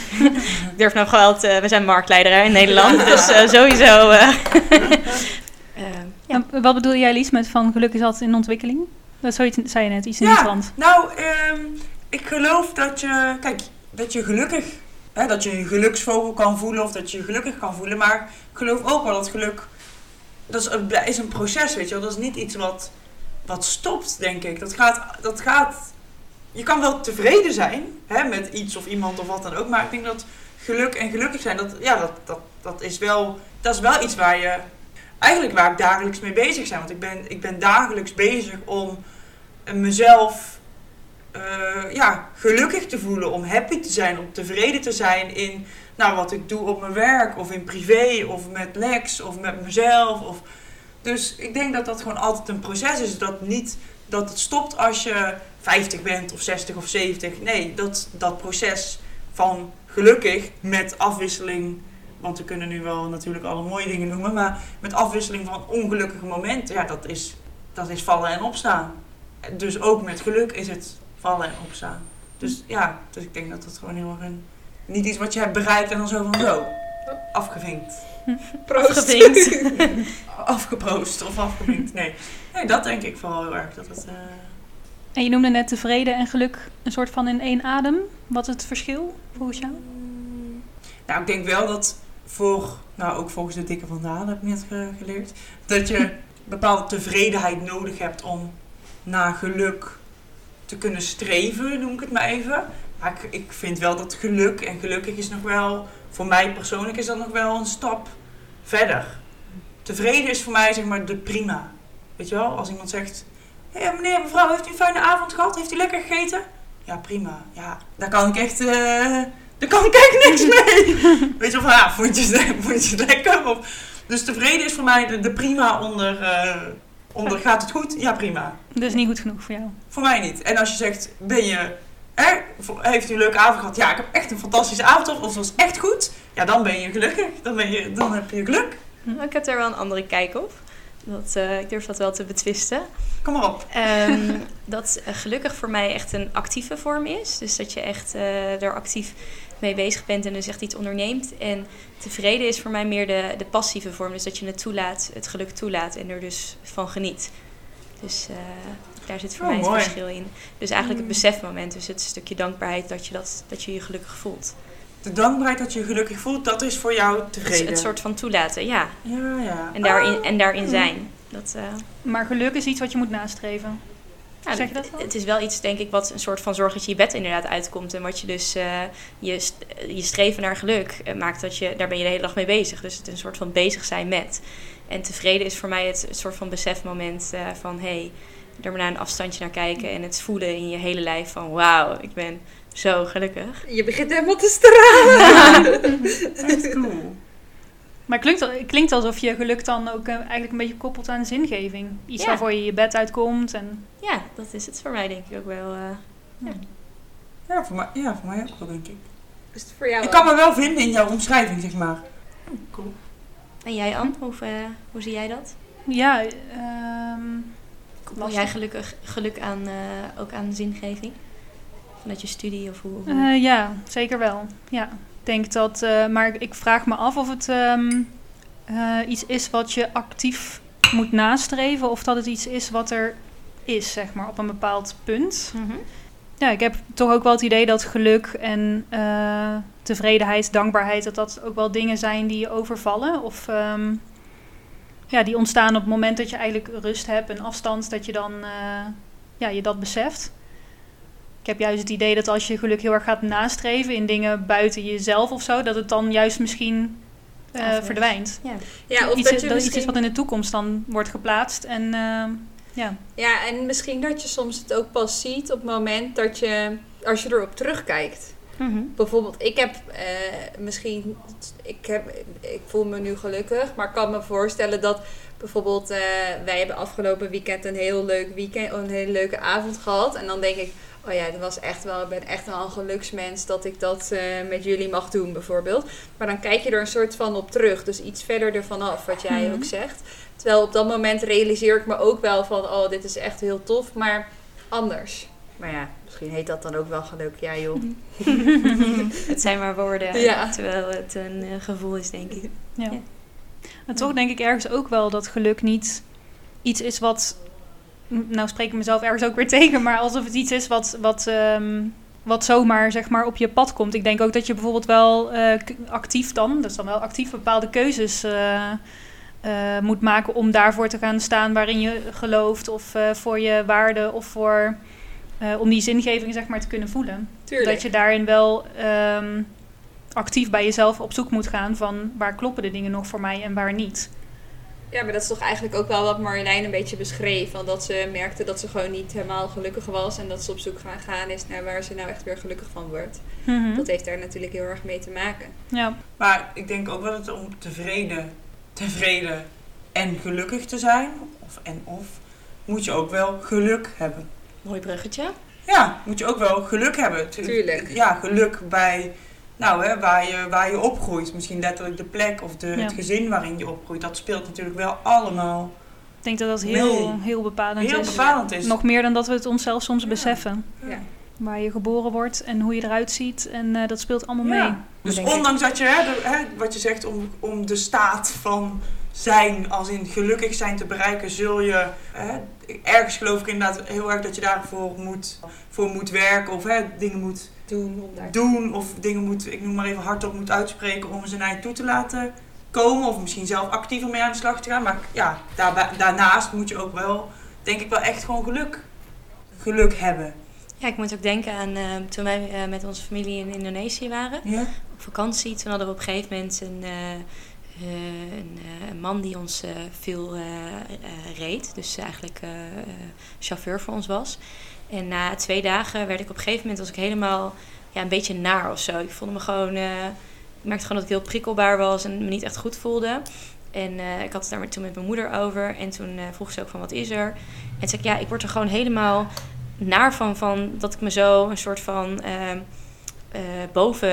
ik durf nou te... We zijn marktleider hè, in Nederland. Dus eh, sowieso... eh, (laughs) eh, ja. Wat bedoel jij, Lies, met van geluk is altijd in ontwikkeling? Dat zoiets, zei je net, iets in Ja, trant. nou, ehm, ik geloof dat je, kijk, dat je gelukkig, hè, dat je een geluksvogel kan voelen of dat je je gelukkig kan voelen. Maar ik geloof ook wel dat geluk, dat is een, proces, weet je wel. Dat is niet iets wat, wat stopt, denk ik. Dat gaat, dat gaat, je kan wel tevreden zijn hè, met iets of iemand of wat dan ook. Maar ik denk dat geluk en gelukkig zijn, dat, ja, dat, dat, dat, is wel, dat is wel iets waar je, eigenlijk waar ik dagelijks mee bezig ben. Want ik ben, ik ben dagelijks bezig om mezelf eh, ja, gelukkig te voelen, om happy te zijn, om tevreden te zijn in nou, wat ik doe op mijn werk of in privé of met Lex of met mezelf. Of... Dus ik denk dat dat gewoon altijd een proces is. Dat niet dat het stopt als je 50 bent of 60 of 70. Nee, dat, dat proces van gelukkig met afwisseling. Want we kunnen nu wel natuurlijk alle mooie dingen noemen, maar met afwisseling van ongelukkige momenten, ja, dat is, dat is vallen en opstaan. Dus ook met geluk is het vallen en opstaan. Dus ja, dus ik denk dat het gewoon heel erg een, niet iets wat je hebt bereikt en dan zo van zo, afgevinkt. (laughs) Afgevinkt. (laughs) Afgeproost of afgevinkt, nee. Nee, dat denk ik vooral heel erg. Dat het, eh, En je noemde net tevreden en geluk een soort van in één adem. Wat is het verschil volgens jou? Nou, ik denk wel dat voor, nou ook volgens de dikke vandaan heb ik net ge- geleerd, dat je (laughs) bepaalde tevredenheid nodig hebt om naar geluk te kunnen streven, noem ik het maar even. Maar ik, ik vind wel dat geluk en gelukkig is nog wel, voor mij persoonlijk is dat nog wel een stap verder. Tevreden is voor mij zeg maar de prima. Weet je wel, als iemand zegt, hé meneer, mevrouw, heeft u een fijne avond gehad? Heeft u lekker gegeten? Ja, prima. Ja, daar kan ik echt, eh, daar kan ik echt niks (laughs) mee. Weet je wel, van, ja, vond je, het- (laughs) vond je het lekker? Of, dus tevreden is voor mij de, de prima onder, eh, onder, gaat het goed? Ja, prima. Dat is niet goed genoeg voor jou. Voor mij niet. En als je zegt, ben je, hè, heeft u een leuke avond gehad? Ja, ik heb echt een fantastische avond gehad. Of het was echt goed. Ja, dan ben je gelukkig. Dan, ben je, dan heb je geluk. Nou, Ik heb daar wel een andere kijk op. Dat, eh, ik durf dat wel te betwisten. Kom maar op. Ehm, (laughs) dat eh, gelukkig voor mij echt een actieve vorm is. Dus dat je echt eh er actief mee bezig bent en dus echt iets onderneemt. En tevreden is voor mij meer de, de passieve vorm. Dus dat je het toelaat, het geluk toelaat en er dus van geniet. Dus eh, daar zit voor Oh, mij het mooi. verschil in. Dus eigenlijk het Mm. besefmoment, dus het stukje dankbaarheid dat je, dat, dat je je gelukkig voelt. De dankbaarheid dat je je gelukkig voelt, dat is voor jou tevreden. het soort van toelaten, ja. Ja, ja. En daarin, Ah. en daarin zijn. Dat, eh, Maar geluk is iets wat je moet nastreven. Ja, Zeg je dat wel? Het is wel iets, denk ik, wat een soort van zorg dat je je bed inderdaad uitkomt. En wat je dus, eh, je, st- je streven naar geluk eh, maakt dat je, daar ben je de hele dag mee bezig. Dus het is een soort van bezig zijn met. En tevreden is voor mij het, het soort van besefmoment eh, van, hé, hey, er maar naar een afstandje naar kijken. En het voelen in je hele lijf van, wauw, ik ben zo gelukkig. Je begint helemaal te stralen. Echt (laughs) cool. Maar het klinkt, het klinkt alsof je geluk dan ook eh, eigenlijk een beetje koppelt aan zingeving. Iets Ja. waarvoor je je bed uitkomt. En, Ja, dat is het voor mij denk ik ook wel. eh. Ja, voor mij, ja, voor mij ook wel, denk ik. Is het voor jou Ik kan me wel vinden in jouw omschrijving, zeg maar. Cool. En jij, Anne, hoe, eh, hoe zie jij dat? ja, ehm, Koppel Lastig. jij gelukkig, geluk aan, eh, ook aan zingeving? Vanuit je studie of hoe? hoe? eh, ja, zeker wel. Ja, denk dat, eh, maar ik vraag me af of het ehm, eh, iets is wat je actief moet nastreven. Of dat het iets is wat er is, zeg maar, op een bepaald punt. Mhm. Ja, ik heb toch ook wel het idee dat geluk en eh, tevredenheid, dankbaarheid, dat dat ook wel dingen zijn die je overvallen. Of ehm, ja, die ontstaan op het moment dat je eigenlijk rust hebt, een afstand, dat je dan ja, je dat beseft. Ik heb juist het idee dat als je geluk heel erg gaat nastreven in dingen buiten jezelf of zo, dat het dan juist misschien eh, verdwijnt. Ja. Ja, of iets, dat is- je dat iets is wat in de toekomst dan wordt geplaatst. En ehm, ja. Ja, en misschien dat je soms het ook pas ziet op het moment dat je... Als je erop terugkijkt. Mhm. Bijvoorbeeld, ik heb eh, misschien... Ik, heb, ik voel me nu gelukkig, maar ik kan me voorstellen dat... Bijvoorbeeld, eh, wij hebben afgelopen weekend een heel leuk weekend, een hele leuke avond gehad. En dan denk ik, oh ja, dat was echt wel, ik ben echt wel een geluksmens dat ik dat eh, met jullie mag doen, bijvoorbeeld. Maar dan kijk je er een soort van op terug, dus iets verder ervan af, wat jij Mhm. ook zegt. Terwijl op dat moment realiseer ik me ook wel van, oh, dit is echt heel tof, maar anders. Maar ja, misschien heet dat dan ook wel geluk. Ja, joh. (laughs) het zijn maar woorden, Ja. terwijl het een eh, gevoel is, denk ik. Ja. Ja. En toch denk ik ergens ook wel dat geluk niet iets is wat. Nou, spreek ik mezelf ergens ook weer (laughs) tegen, maar alsof het iets is wat. wat ehm, wat zomaar zeg maar op je pad komt. Ik denk ook dat je bijvoorbeeld wel eh, actief dan, dat is dan wel actief bepaalde keuzes eh, eh, moet maken om daarvoor te gaan staan waarin je gelooft of voor je waarden of voor om die zingeving zeg maar te kunnen voelen. Tuurlijk. Dat je daarin wel ehm, actief bij jezelf op zoek moet gaan van waar kloppen de dingen nog voor mij en waar niet. Ja, maar dat is toch eigenlijk ook wel wat Marjolein een beetje beschreef. Van dat ze merkte dat ze gewoon niet helemaal gelukkig was. En dat ze op zoek gaan gaan is naar waar ze nou echt weer gelukkig van wordt. Mhm. Dat heeft daar natuurlijk heel erg mee te maken. Ja, Maar ik denk ook wel dat om tevreden, tevreden en gelukkig te zijn, of en of, moet je ook wel geluk hebben. Mooi bruggetje. Ja, moet je ook wel geluk hebben. Tu- Tuurlijk. Ja, geluk bij, nou hè, waar je, waar je opgroeit. Misschien letterlijk de plek of de, Ja. het gezin waarin je opgroeit. Dat speelt natuurlijk wel allemaal ik denk dat dat heel, heel bepalend heel is. bepalend is. Nog meer dan dat we het onszelf soms Ja. beseffen. Ja. Waar je geboren wordt en hoe je eruit ziet. En eh, dat speelt allemaal Ja. mee. Dus ik. ondanks dat je, hè, de, hè, wat je zegt, om, om de staat van zijn, als in gelukkig zijn te bereiken, zul je, hè, ergens geloof ik inderdaad heel erg dat je daarvoor moet, voor moet werken of hè, dingen moet Doen om daar doen of dingen moet, ik noem maar even hardop moet uitspreken om ze naar je toe te laten komen. Of misschien zelf actiever mee aan de slag te gaan. Maar ja, daarbij, daarnaast moet je ook wel, denk ik wel echt gewoon geluk, geluk hebben. Ja, ik moet ook denken aan eh, toen wij eh, met onze familie in Indonesië waren. Ja? Op vakantie. Toen hadden we op een gegeven moment een, eh, eh, een, een man die ons eh, veel reed. Dus eigenlijk chauffeur voor ons was. En na twee dagen werd ik op een gegeven moment was ik helemaal ja, een beetje naar of zo. Ik voelde me gewoon... eh, ik merkte gewoon dat ik heel prikkelbaar was en me niet echt goed voelde. En eh, ik had het daar met- toen met mijn moeder over. En toen eh, vroeg ze ook van wat is er? En toen zei ik ja, ik word er gewoon helemaal naar van, van dat ik me zo een soort van ehm, eh, boven...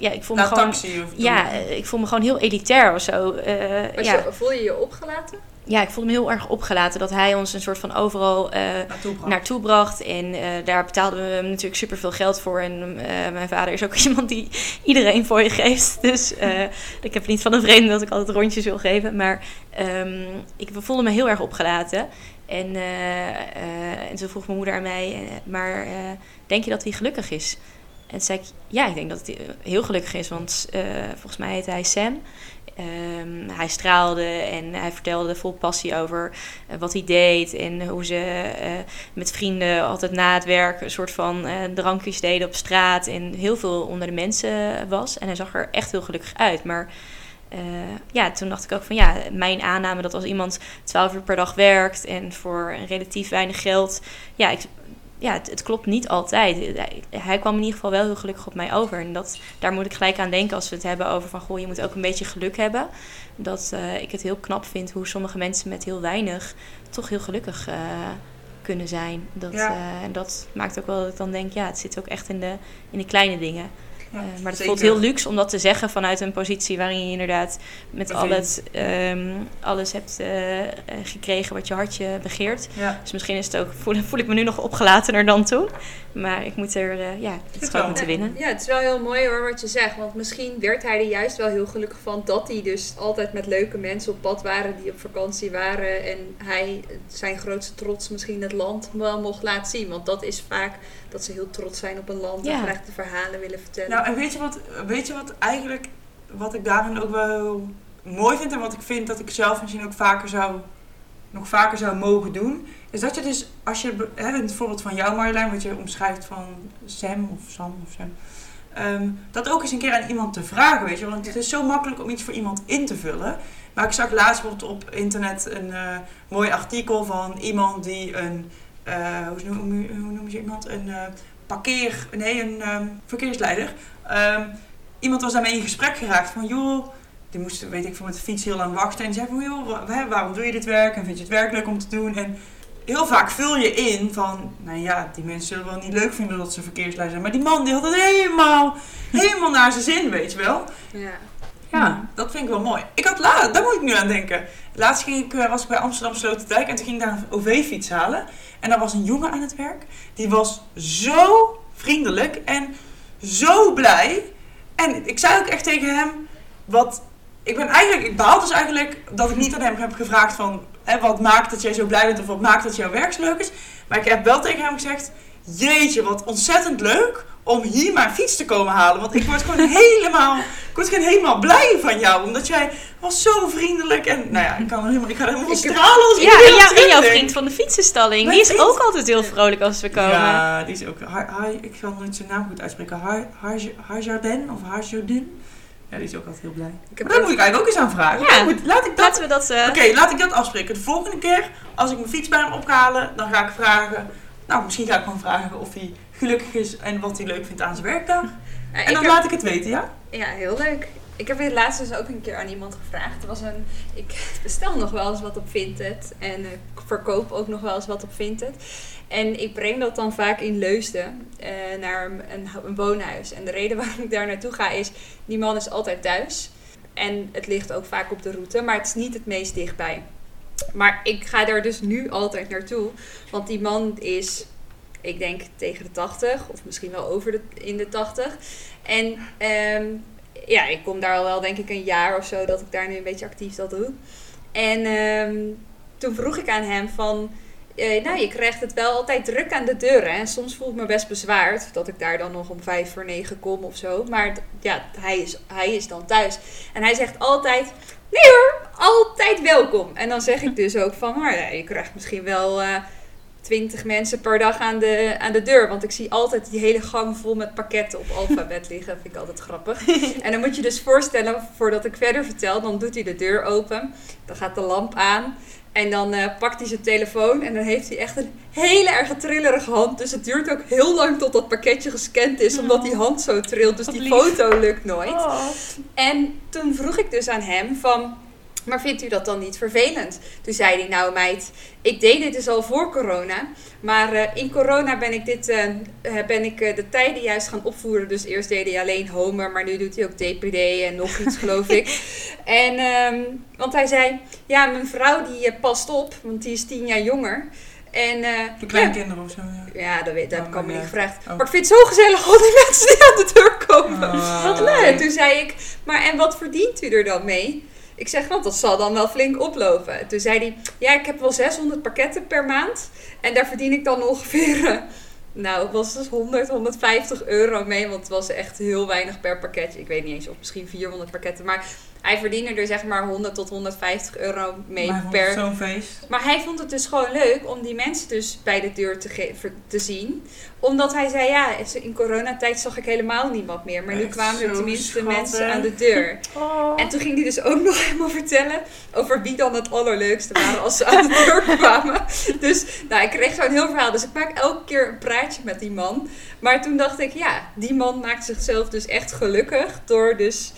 ja, ik voel me gewoon... taxi Ja, ik voel me gewoon heel elitair of zo. Eh, Was ja. je, voel je je opgelaten? Ja, ik voelde me heel erg opgelaten dat hij ons een soort van overal eh, naartoe bracht. naartoe bracht. En eh, daar betaalden we hem natuurlijk super veel geld voor. En eh, mijn vader is ook (laughs) iemand die iedereen voor je geeft. Dus ik heb niet van een vreemde dat ik altijd rondjes wil geven. Maar ehm, ik voelde me heel erg opgelaten. En, en toen vroeg mijn moeder aan mij, maar denk je dat hij gelukkig is? En toen zei ik, ja, ik denk dat hij heel gelukkig is. Want volgens mij heet hij Sam. Ehm, hij straalde en hij vertelde vol passie over eh, wat hij deed. En hoe ze eh, met vrienden altijd na het werk een soort van eh, drankjes deden op straat. En heel veel onder de mensen was. En hij zag er echt heel gelukkig uit. Maar ja, toen dacht ik ook van ja, mijn aanname dat als iemand 12 uur per dag werkt en voor relatief weinig geld. Ja, ik, ja het, het klopt niet altijd. Hij, hij kwam in ieder geval wel heel gelukkig op mij over. En dat, daar moet ik gelijk aan denken als we het hebben over van goh, je moet ook een beetje geluk hebben. Dat eh, ik het heel knap vind hoe sommige mensen met heel weinig toch heel gelukkig eh, kunnen zijn. Dat, Ja. eh, en dat maakt ook wel dat ik dan denk, ja, het zit ook echt in de, in de kleine dingen. Ja, Eh, maar het voelt heel luxe om dat te zeggen vanuit een positie waarin je inderdaad met al het, ehm, alles hebt eh, eh, gekregen wat je hartje begeert. Ja. Dus misschien is het ook, voel, voel ik me nu nog opgelatener dan toen. Maar ik moet er, eh, ja, het wel. gewoon moeten winnen. Ja, het is wel heel mooi hoor wat je zegt. Want misschien werd hij er juist wel heel gelukkig van dat hij dus altijd met leuke mensen op pad waren die op vakantie waren. En hij zijn grootste trots misschien het land wel mocht laten zien. Want dat is vaak dat ze heel trots zijn op een land en graag de verhalen willen vertellen. Nou, en weet je, wat, weet je wat eigenlijk, wat ik daarin ook wel heel mooi vind en wat ik vind dat ik zelf misschien ook vaker zou, nog vaker zou mogen doen, is dat je dus, als je, hè, het voorbeeld van jou Marjolein, wat je omschrijft van Sam of Sam of Sam, ehm, dat ook eens een keer aan iemand te vragen, weet je, want het is zo makkelijk om iets voor iemand in te vullen. Maar ik zag laatst bijvoorbeeld op internet een eh, mooi artikel van iemand die een, eh, hoe, noem, je- hoe noem je iemand, een eh, parkeer, nee, een ehm, verkeersleider. Ehm, iemand was daarmee in gesprek geraakt van, joh, die moest, weet ik veel, met de fiets heel lang wachten. En die zei van, joh, waarom doe je dit werk? En vind je het werk leuk om te doen? En heel vaak vul je in van, nou ja, die mensen zullen wel niet leuk vinden dat ze verkeersleider zijn. Maar die man, die had het helemaal, helemaal naar zijn zin, weet je wel. Ja. Ja, dat vind ik wel mooi. Ik had laat, daar moet ik nu aan denken. Laatst ging ik, eh, was ik bij Amsterdam Sloterdijk en toen ging ik daar een OV-fiets halen. En daar was een jongen aan het werk. Die was zo vriendelijk en zo blij. En ik zei ook echt tegen hem, wat, ik ben eigenlijk, ik behaal dus eigenlijk dat ik niet aan hem heb gevraagd van, hè, wat maakt dat jij zo blij bent of wat maakt dat jouw werk zo leuk is. Maar ik heb wel tegen hem gezegd, jeetje, wat ontzettend leuk om hier mijn fiets te komen halen. Want ik word gewoon (laughs) helemaal, ik word gewoon helemaal blij van jou. Omdat jij was zo vriendelijk. En nou ja, ik, kan helemaal, ik ga helemaal Ik stralen als ik Ja, en, jou, en jouw vriend van de fietsenstalling, Mijn die is vriend. ook altijd heel vrolijk als we komen. Ja, die is ook... Har, Har- ik kan nooit zijn naam goed uitspreken. Har, Har, Harjardin of Harjardin. Ja, die is ook altijd heel blij. Ik heb Maar daar moet ik eigenlijk ook eens aan vragen. Ja. Goed, laat ik dat... Laten we dat... eh, Oké, laat ik dat afspreken. De volgende keer, als ik mijn fiets bij hem ophalen, dan ga ik vragen... Nou, misschien ga ik gewoon vragen of hij gelukkig is en wat hij leuk vindt aan zijn werkdag. (laughs) Ja, En dan heb- laat ik het weten, ja? Ja, heel leuk. Ik heb dit laatst dus ook een keer aan iemand gevraagd. Er was een, ik (laughs) bestel nog wel eens wat op Vinted. En eh, ik verkoop ook nog wel eens wat op Vinted. En ik breng dat dan vaak in Leusden eh, naar een, een woonhuis. En de reden (laughs) waarom ik daar naartoe ga is, die man is altijd thuis. En het ligt ook vaak op de route, maar het is niet het meest dichtbij. Maar ik ga daar dus nu altijd naartoe. Want die man is, ik denk tegen de 80 of misschien wel over de, in de 80. En ehm, ja, ik kom daar al wel denk ik een jaar of zo dat ik daar nu een beetje actief dat doe. En ehm, toen vroeg ik aan hem van, eh, nou, je krijgt het wel altijd druk aan de deuren. En soms voel ik me best bezwaard dat ik daar dan nog om vijf voor negen kom of zo. Maar ja, hij is, hij is dan thuis. En hij zegt altijd, nee hoor, altijd welkom. En dan zeg ik dus ook van, maar ja, je krijgt misschien wel eh twintig mensen per dag aan de, aan de deur. Want ik zie altijd die hele gang vol met pakketten op alfabet (laughs) liggen. Dat vind ik altijd grappig. (laughs) En dan moet je dus voorstellen, voordat ik verder vertel, dan doet hij de deur open. Dan gaat de lamp aan. En dan eh, pakt hij zijn telefoon en dan heeft hij echt een hele erg trillerige hand. Dus het duurt ook heel lang tot dat pakketje gescand is, omdat die hand zo trilt. Dus Wat die lief. foto lukt nooit. Oh. En toen vroeg ik dus aan hem van, maar vindt u dat dan niet vervelend? Toen zei hij, nou meid, ik deed dit dus al voor corona. Maar eh, in corona ben ik, dit, eh, eh, ben ik de tijden juist gaan opvoeren. Dus eerst deed hij alleen Homer, maar nu doet hij ook DPD en nog iets geloof ik. (laughs) En, ehm, want hij zei, ja mijn vrouw die past op, want die is tien jaar jonger. En eh, De kleine ja, of zo, ja. ja, dat, weet, dat Oh, heb ik niet gevraagd. Oh. Maar ik vind het zo gezellig al die (laughs) mensen die aan de deur komen. Ah. Wat leuk. En toen zei ik, maar en wat verdient u er dan mee? Ik zeg, want dat zal dan wel flink oplopen. Toen zei hij, ja, ik heb wel 600 pakketten per maand. En daar verdien ik dan ongeveer, eh, nou, was dus 100, 150 euro mee. Want het was echt heel weinig per pakketje. Ik weet niet eens, of misschien 400 pakketten. Maar hij verdiende er zeg maar 100 tot 150 euro mee Maar per... zo'n feest. Maar hij vond het dus gewoon leuk om die mensen dus bij de deur te, ge- te zien. Omdat hij zei, ja, in coronatijd zag ik helemaal niemand meer. Maar nu kwamen er tenminste schattig. mensen aan de deur. Oh. En toen ging hij dus ook (laughs) nog helemaal vertellen over wie dan het allerleukste waren als ze aan de deur (laughs) kwamen. Dus nou, ik kreeg zo'n heel verhaal. Dus ik maak elke keer een praatje met die man. Maar toen dacht ik, ja, die man maakt zichzelf dus echt gelukkig door dus...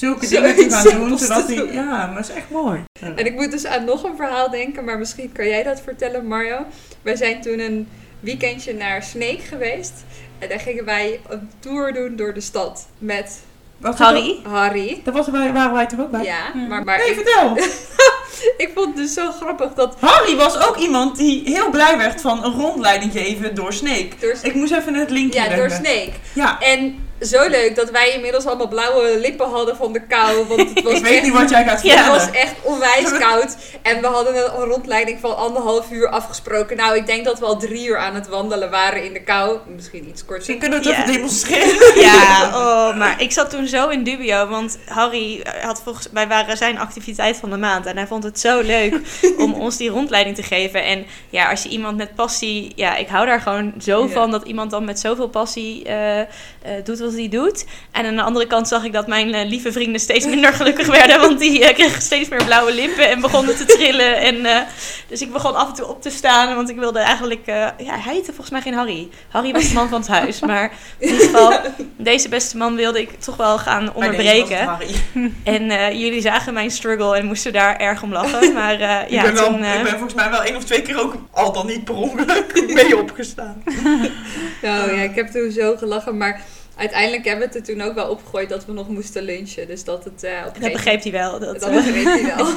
Zulke dingen te gaan doen, zodat hij... doen. Ja, maar dat is echt mooi. En ik moet dus aan nog een verhaal denken, maar misschien kan jij dat vertellen, Mario. Wij zijn toen een weekendje naar Sneek geweest. En daar gingen wij een tour doen door de stad met Harry? Harry. Daar was, wij- waren wij toch ook bij? Ja, Hmm. maar, maar Nee, ik, vertel. (laughs) ik vond het dus zo grappig dat Harry was ook iemand die heel blij werd van een rondleiding geven door Snake. door, Ik moest even het linkje ja, door. Sneek. Ja, En zo leuk dat wij inmiddels allemaal blauwe lippen hadden van de kou. Want het (laughs) was ik weet echt, niet wat jij gaat Ja, Het vertellen. was echt onwijs (laughs) koud. En we hadden een rondleiding van anderhalf uur afgesproken. Nou, ik denk dat we al drie uur aan het wandelen waren in de kou. Misschien iets korter. Misschien kunnen we het Ja. even demonstreren. (laughs) Ja, oh, maar ik zat toen zo in dubio, want Harry had volgens wij waren zijn activiteit van de maand en hij vond het zo leuk om ons die rondleiding te geven. En ja, als je iemand met passie, ja, ik hou daar gewoon zo van dat iemand dan met zoveel passie eh, eh, doet wat hij doet. En aan de andere kant zag ik dat mijn eh, lieve vrienden steeds minder gelukkig werden, want die eh, kregen steeds meer blauwe lippen en begonnen te trillen. En, eh, dus ik begon af en toe op te staan, want ik wilde eigenlijk, eh, ja, hij heette volgens mij geen Harry. Harry was de man van het huis, maar in ieder geval, deze beste man wilde ik toch wel gaan onderbreken. (laughs) En eh, jullie zagen mijn struggle en moesten daar erg om lachen. Maar eh, ik, ja, ben wel, toen... ik ben volgens mij wel één of twee keer ook al dan niet per ongeluk (laughs) mee opgestaan. (laughs) Nou ja, ik heb toen zo gelachen, maar uiteindelijk hebben we het er toen ook wel opgegooid dat we nog moesten lunchen. Dus dat het eh op een dat begreep hij wel. Dat. Dat begreep hij wel. (laughs)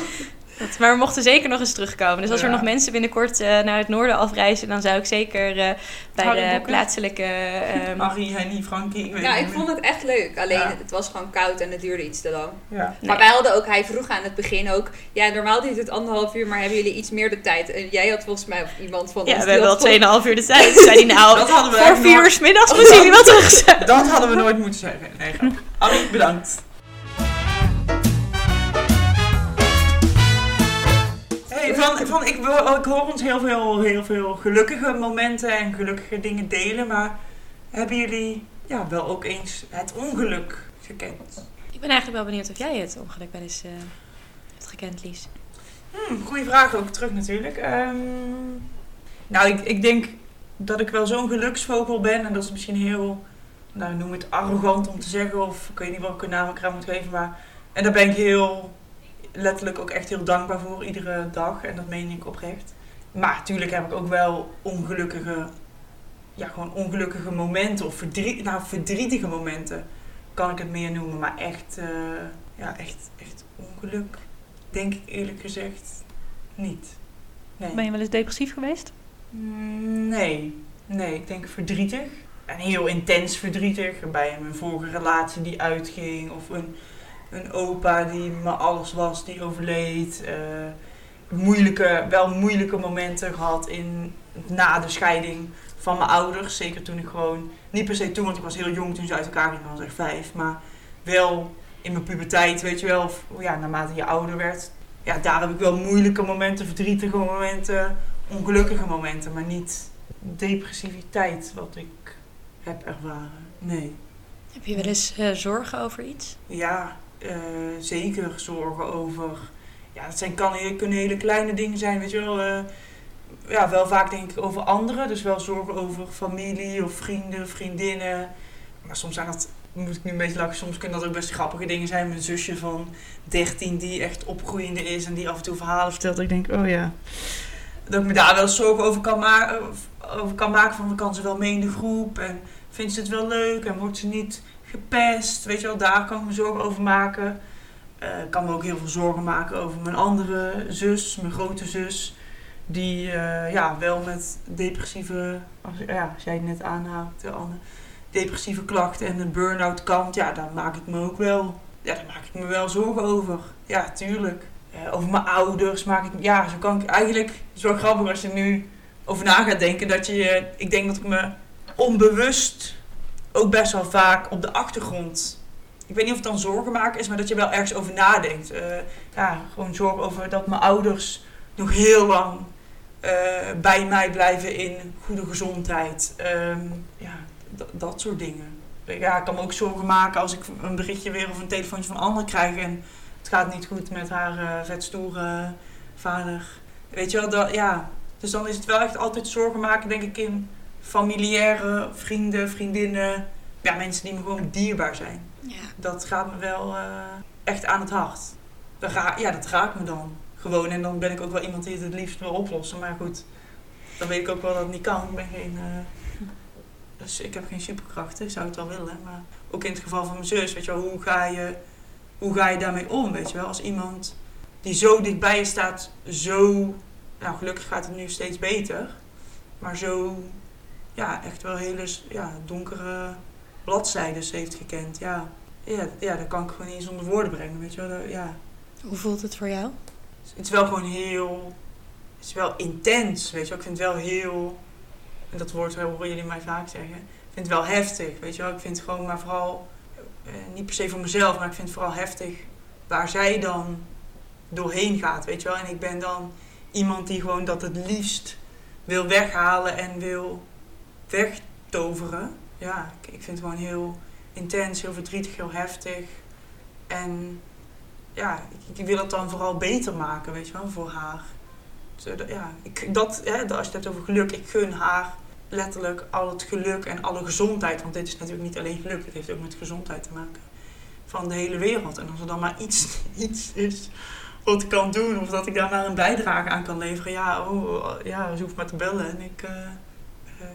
dat- maar we mochten zeker nog eens terugkomen. Dus als er Ja. nog mensen binnenkort eh, naar het noorden afreizen, dan zou ik zeker eh, bij de plaatselijke... ehm, Harry, Henny, Frankie, ik weet Nou, niet ik meer. vond het echt leuk. Alleen Ja. het was gewoon koud en het duurde iets te lang. Ja. nee. Maar wij hadden ook, hij vroeg aan het begin ook, ja normaal duurt het anderhalf uur, maar hebben jullie iets meer de tijd? En jij had volgens mij, iemand van ja, ons, we die hebben wel 2,5 uur de tijd. Zei hij nou, Dat hadden we voor vier nooit- uur 's middags moeten jullie wel terug zijn. Dat hadden we nooit moeten zeggen. Nee, bedankt. Van, van, ik, wil- ik hoor ons heel veel, heel veel gelukkige momenten en gelukkige dingen delen, maar hebben jullie ja, wel ook eens het ongeluk gekend? Ik ben eigenlijk wel benieuwd of jij het ongeluk wel eens eh, hebt gekend, Lies. Hmm, goeie vraag ook terug natuurlijk. Ehm, nou, ik, ik denk dat ik wel zo'n geluksvogel ben. En dat is misschien heel, nou noem het arrogant om te zeggen. Of ik weet niet welke naam ik eraan moet geven. Maar, en daar ben ik heel, letterlijk ook echt heel dankbaar voor. Iedere dag. En dat meen ik oprecht. Maar natuurlijk heb ik ook wel ongelukkige, ja gewoon ongelukkige momenten. Of verdriet, nou, verdrietige momenten kan ik het meer noemen. Maar echt, eh, ja, echt, echt ongeluk denk ik eerlijk gezegd niet. Nee. Ben je wel eens depressief geweest? Mm, Nee. Nee, ik denk verdrietig. En heel intens verdrietig. Bij mijn vorige relatie die uitging. Of een, een opa die me alles was, die overleed. Eh, moeilijke, wel moeilijke momenten gehad in, na de scheiding van mijn ouders. Zeker toen ik gewoon, niet per se toen, want ik was heel jong toen ze uit elkaar gingen, ik was echt vijf. Maar wel in mijn puberteit, weet je wel, of ja, naarmate je ouder werd. Ja, daar heb ik wel moeilijke momenten, verdrietige momenten, ongelukkige momenten, maar niet depressiviteit wat ik heb ervaren. Nee. Heb je wel eens eh, zorgen over iets? Ja, zeker zorgen over. Ja, dat zijn, kan, kunnen hele kleine dingen zijn, weet je wel. eh, ja, wel vaak denk ik over anderen. Dus wel zorgen over familie of vrienden, vriendinnen. Maar soms zijn dat, moet ik nu een beetje lachen, soms kunnen dat ook best grappige dingen zijn. Mijn zusje van 13 die echt opgroeiende is en die af en toe verhalen vertelt. Ik denk, oh ja. Dat ik me daar wel zorgen over kan, over kan maken. Van, kan ze wel mee in de groep? En vindt ze het wel leuk? En wordt ze niet gepest? Weet je wel, daar kan ik me zorgen over maken. Eh, ik kan me ook heel veel zorgen maken over mijn andere zus, mijn grote zus. Die eh, ja, wel met depressieve, als, ja, als jij het net aanhaalt, depressieve klachten en een burn-out kant. Ja, daar maak ik me ook wel, ja, daar maak ik me wel zorgen over. Ja, tuurlijk. Eh, over mijn ouders maak ik, ja, zo kan ik eigenlijk, wel grappig als je nu over na gaat denken, dat je, ik denk dat ik me onbewust ook best wel vaak op de achtergrond ik weet niet of het dan zorgen maken is, maar dat je wel ergens over nadenkt. Eh, ja, gewoon zorgen over dat mijn ouders nog heel lang eh, bij mij blijven in goede gezondheid. Ehm, ja, dat soort dingen. Ja, ik kan me ook zorgen maken als ik een berichtje weer of een telefoontje van een ander krijg en het gaat niet goed met haar vetstoere vader. Weet je wel, dat, ja. Dus dan is het wel echt altijd zorgen maken, denk ik, in familiaire vrienden, vriendinnen. Ja, mensen die me gewoon dierbaar zijn Ja. dat gaat me wel eh, echt aan het hart. Dat ja, dat raakt me dan gewoon. En dan ben ik ook wel iemand die het het liefst wil oplossen. Maar goed, dan weet ik ook wel dat het niet kan. Ik ben geen... eh, dus ik heb geen superkrachten. Ik zou het wel willen. Maar ook in het geval van mijn zus, weet je wel, hoe ga je, hoe ga je daarmee om, weet je wel? Als iemand die zo dichtbij je staat, zo... Nou, gelukkig gaat het nu steeds beter. Maar zo, ja, echt wel hele ja, donkere bladzijdes heeft gekend, ja. Ja, ja, dat kan ik gewoon niet zonder woorden brengen, weet je wel. Dat- Ja. Hoe voelt het voor jou? Het is wel gewoon heel... Het is wel intens, weet je wel. Ik vind het wel heel... En dat woord horen jullie mij vaak zeggen. Ik vind het wel heftig, weet je wel. Ik vind het gewoon maar vooral... eh, niet per se voor mezelf, maar ik vind het vooral heftig... waar zij dan doorheen gaat, weet je wel. En ik ben dan iemand die gewoon dat het liefst wil weghalen en wil wegtoveren. Ja, ik, vind het gewoon heel intens, heel verdrietig, heel heftig. En ja, ik, ik wil het dan vooral beter maken, weet je wel, voor haar. Ja, ik, dat, hè, als je het hebt over geluk, ik gun haar letterlijk al het geluk en alle gezondheid. Want dit is natuurlijk niet alleen geluk, het heeft ook met gezondheid te maken. Van de hele wereld. En als er dan maar iets, (laughs) iets is wat ik kan doen, of dat ik daar maar een bijdrage aan kan leveren. Ja, oh, ja ze hoeft maar te bellen en ik, eh,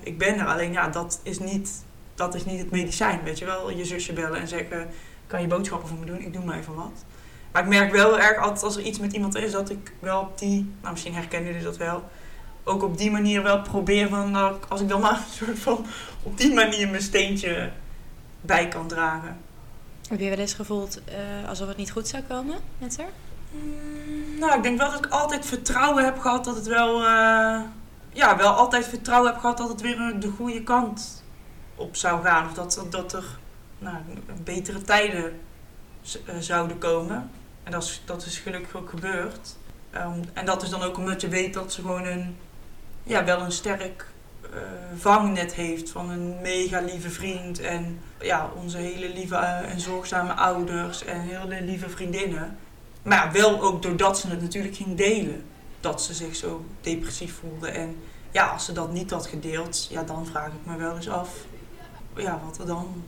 ik ben er. Alleen ja, dat is, niet, dat is niet het medicijn, weet je wel. Je zusje bellen en zeggen, kan je boodschappen voor me doen? Ik doe maar even wat. Maar ik merk wel erg altijd als er iets met iemand is, dat ik wel op die, nou misschien herkennen jullie dat wel, ook op die manier wel probeer van, nou, als ik dan maar (laughs) een soort van op die manier mijn steentje bij kan dragen. Heb je wel eens gevoeld eh, alsof het niet goed zou komen met haar? Mm, Nou, ik denk wel dat ik altijd vertrouwen heb gehad dat het wel, eh, ja, wel altijd vertrouwen heb gehad dat het weer de goede kant op zou gaan. Of dat, dat er nou, betere tijden eh, zouden komen. En dat is, dat is gelukkig ook gebeurd. Ehm, en dat is dan ook omdat je weet dat ze gewoon een, ja, wel een sterk eh, vangnet heeft van een mega lieve vriend. En ja, onze hele lieve eh, en zorgzame ouders en hele lieve vriendinnen. Maar ja, wel ook doordat ze het natuurlijk ging delen. Dat ze zich zo depressief voelde. En ja, als ze dat niet had gedeeld, ja, dan vraag ik me wel eens af ja, wat er dan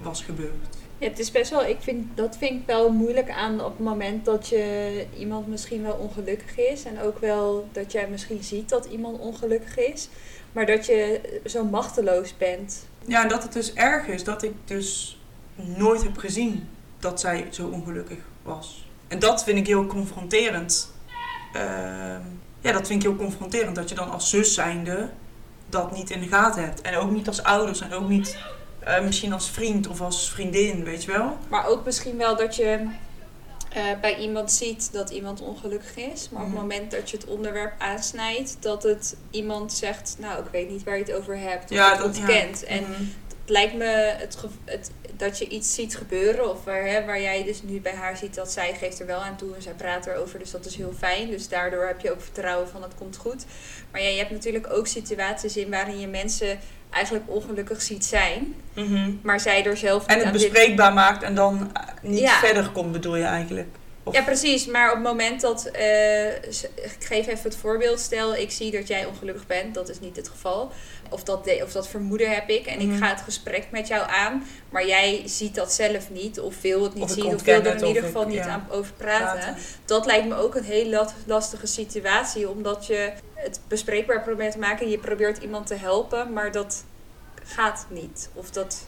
was gebeurd. Ja, het is best wel, ik vind, dat vind ik wel moeilijk aan op het moment dat je iemand misschien wel ongelukkig is. En ook wel dat jij misschien ziet dat iemand ongelukkig is. Maar dat je zo machteloos bent. Ja, en dat het dus erg is dat ik dus nooit heb gezien dat zij zo ongelukkig was. En dat vind ik heel confronterend. Ehm, ja, dat vind ik heel confronterend dat je dan als zus zijnde dat niet in de gaten hebt. En ook niet als ouders en ook niet eh, misschien als vriend of als vriendin, weet je wel. Maar ook misschien wel dat je eh, bij iemand ziet dat iemand ongelukkig is. Maar op Mhm. het moment dat je het onderwerp aansnijdt, dat het iemand zegt, nou ik weet niet waar je het over hebt. Of Ja, het ja. ontkent. En Mhm. Het lijkt me het, het, dat je iets ziet gebeuren. Of waar, hè, waar jij dus nu bij haar ziet dat zij geeft er wel aan toe en zij praat erover. Dus dat is heel fijn. Dus daardoor heb je ook vertrouwen van het komt goed. Maar ja, je hebt natuurlijk ook situaties in waarin je mensen eigenlijk ongelukkig ziet zijn. Mhm. Maar zij er zelf En het bespreekbaar maakt en dan niet Ja. verder komt, bedoel je eigenlijk? Of- Ja, precies. Maar op het moment dat... eh, ik geef even het voorbeeld. Stel, ik zie dat jij ongelukkig bent. Dat is niet het geval. Of dat, de, of dat vermoeden heb ik. En Mhm. ik ga het gesprek met jou aan. Maar jij ziet dat zelf niet. Of wil het niet Of zien. Of wil er in ieder geval ik- niet ja. aan over praten. Praten. Dat lijkt me ook een heel lastige situatie. Omdat je het bespreekbaar probeert te maken. Je probeert iemand te helpen. Maar dat gaat niet. Of dat...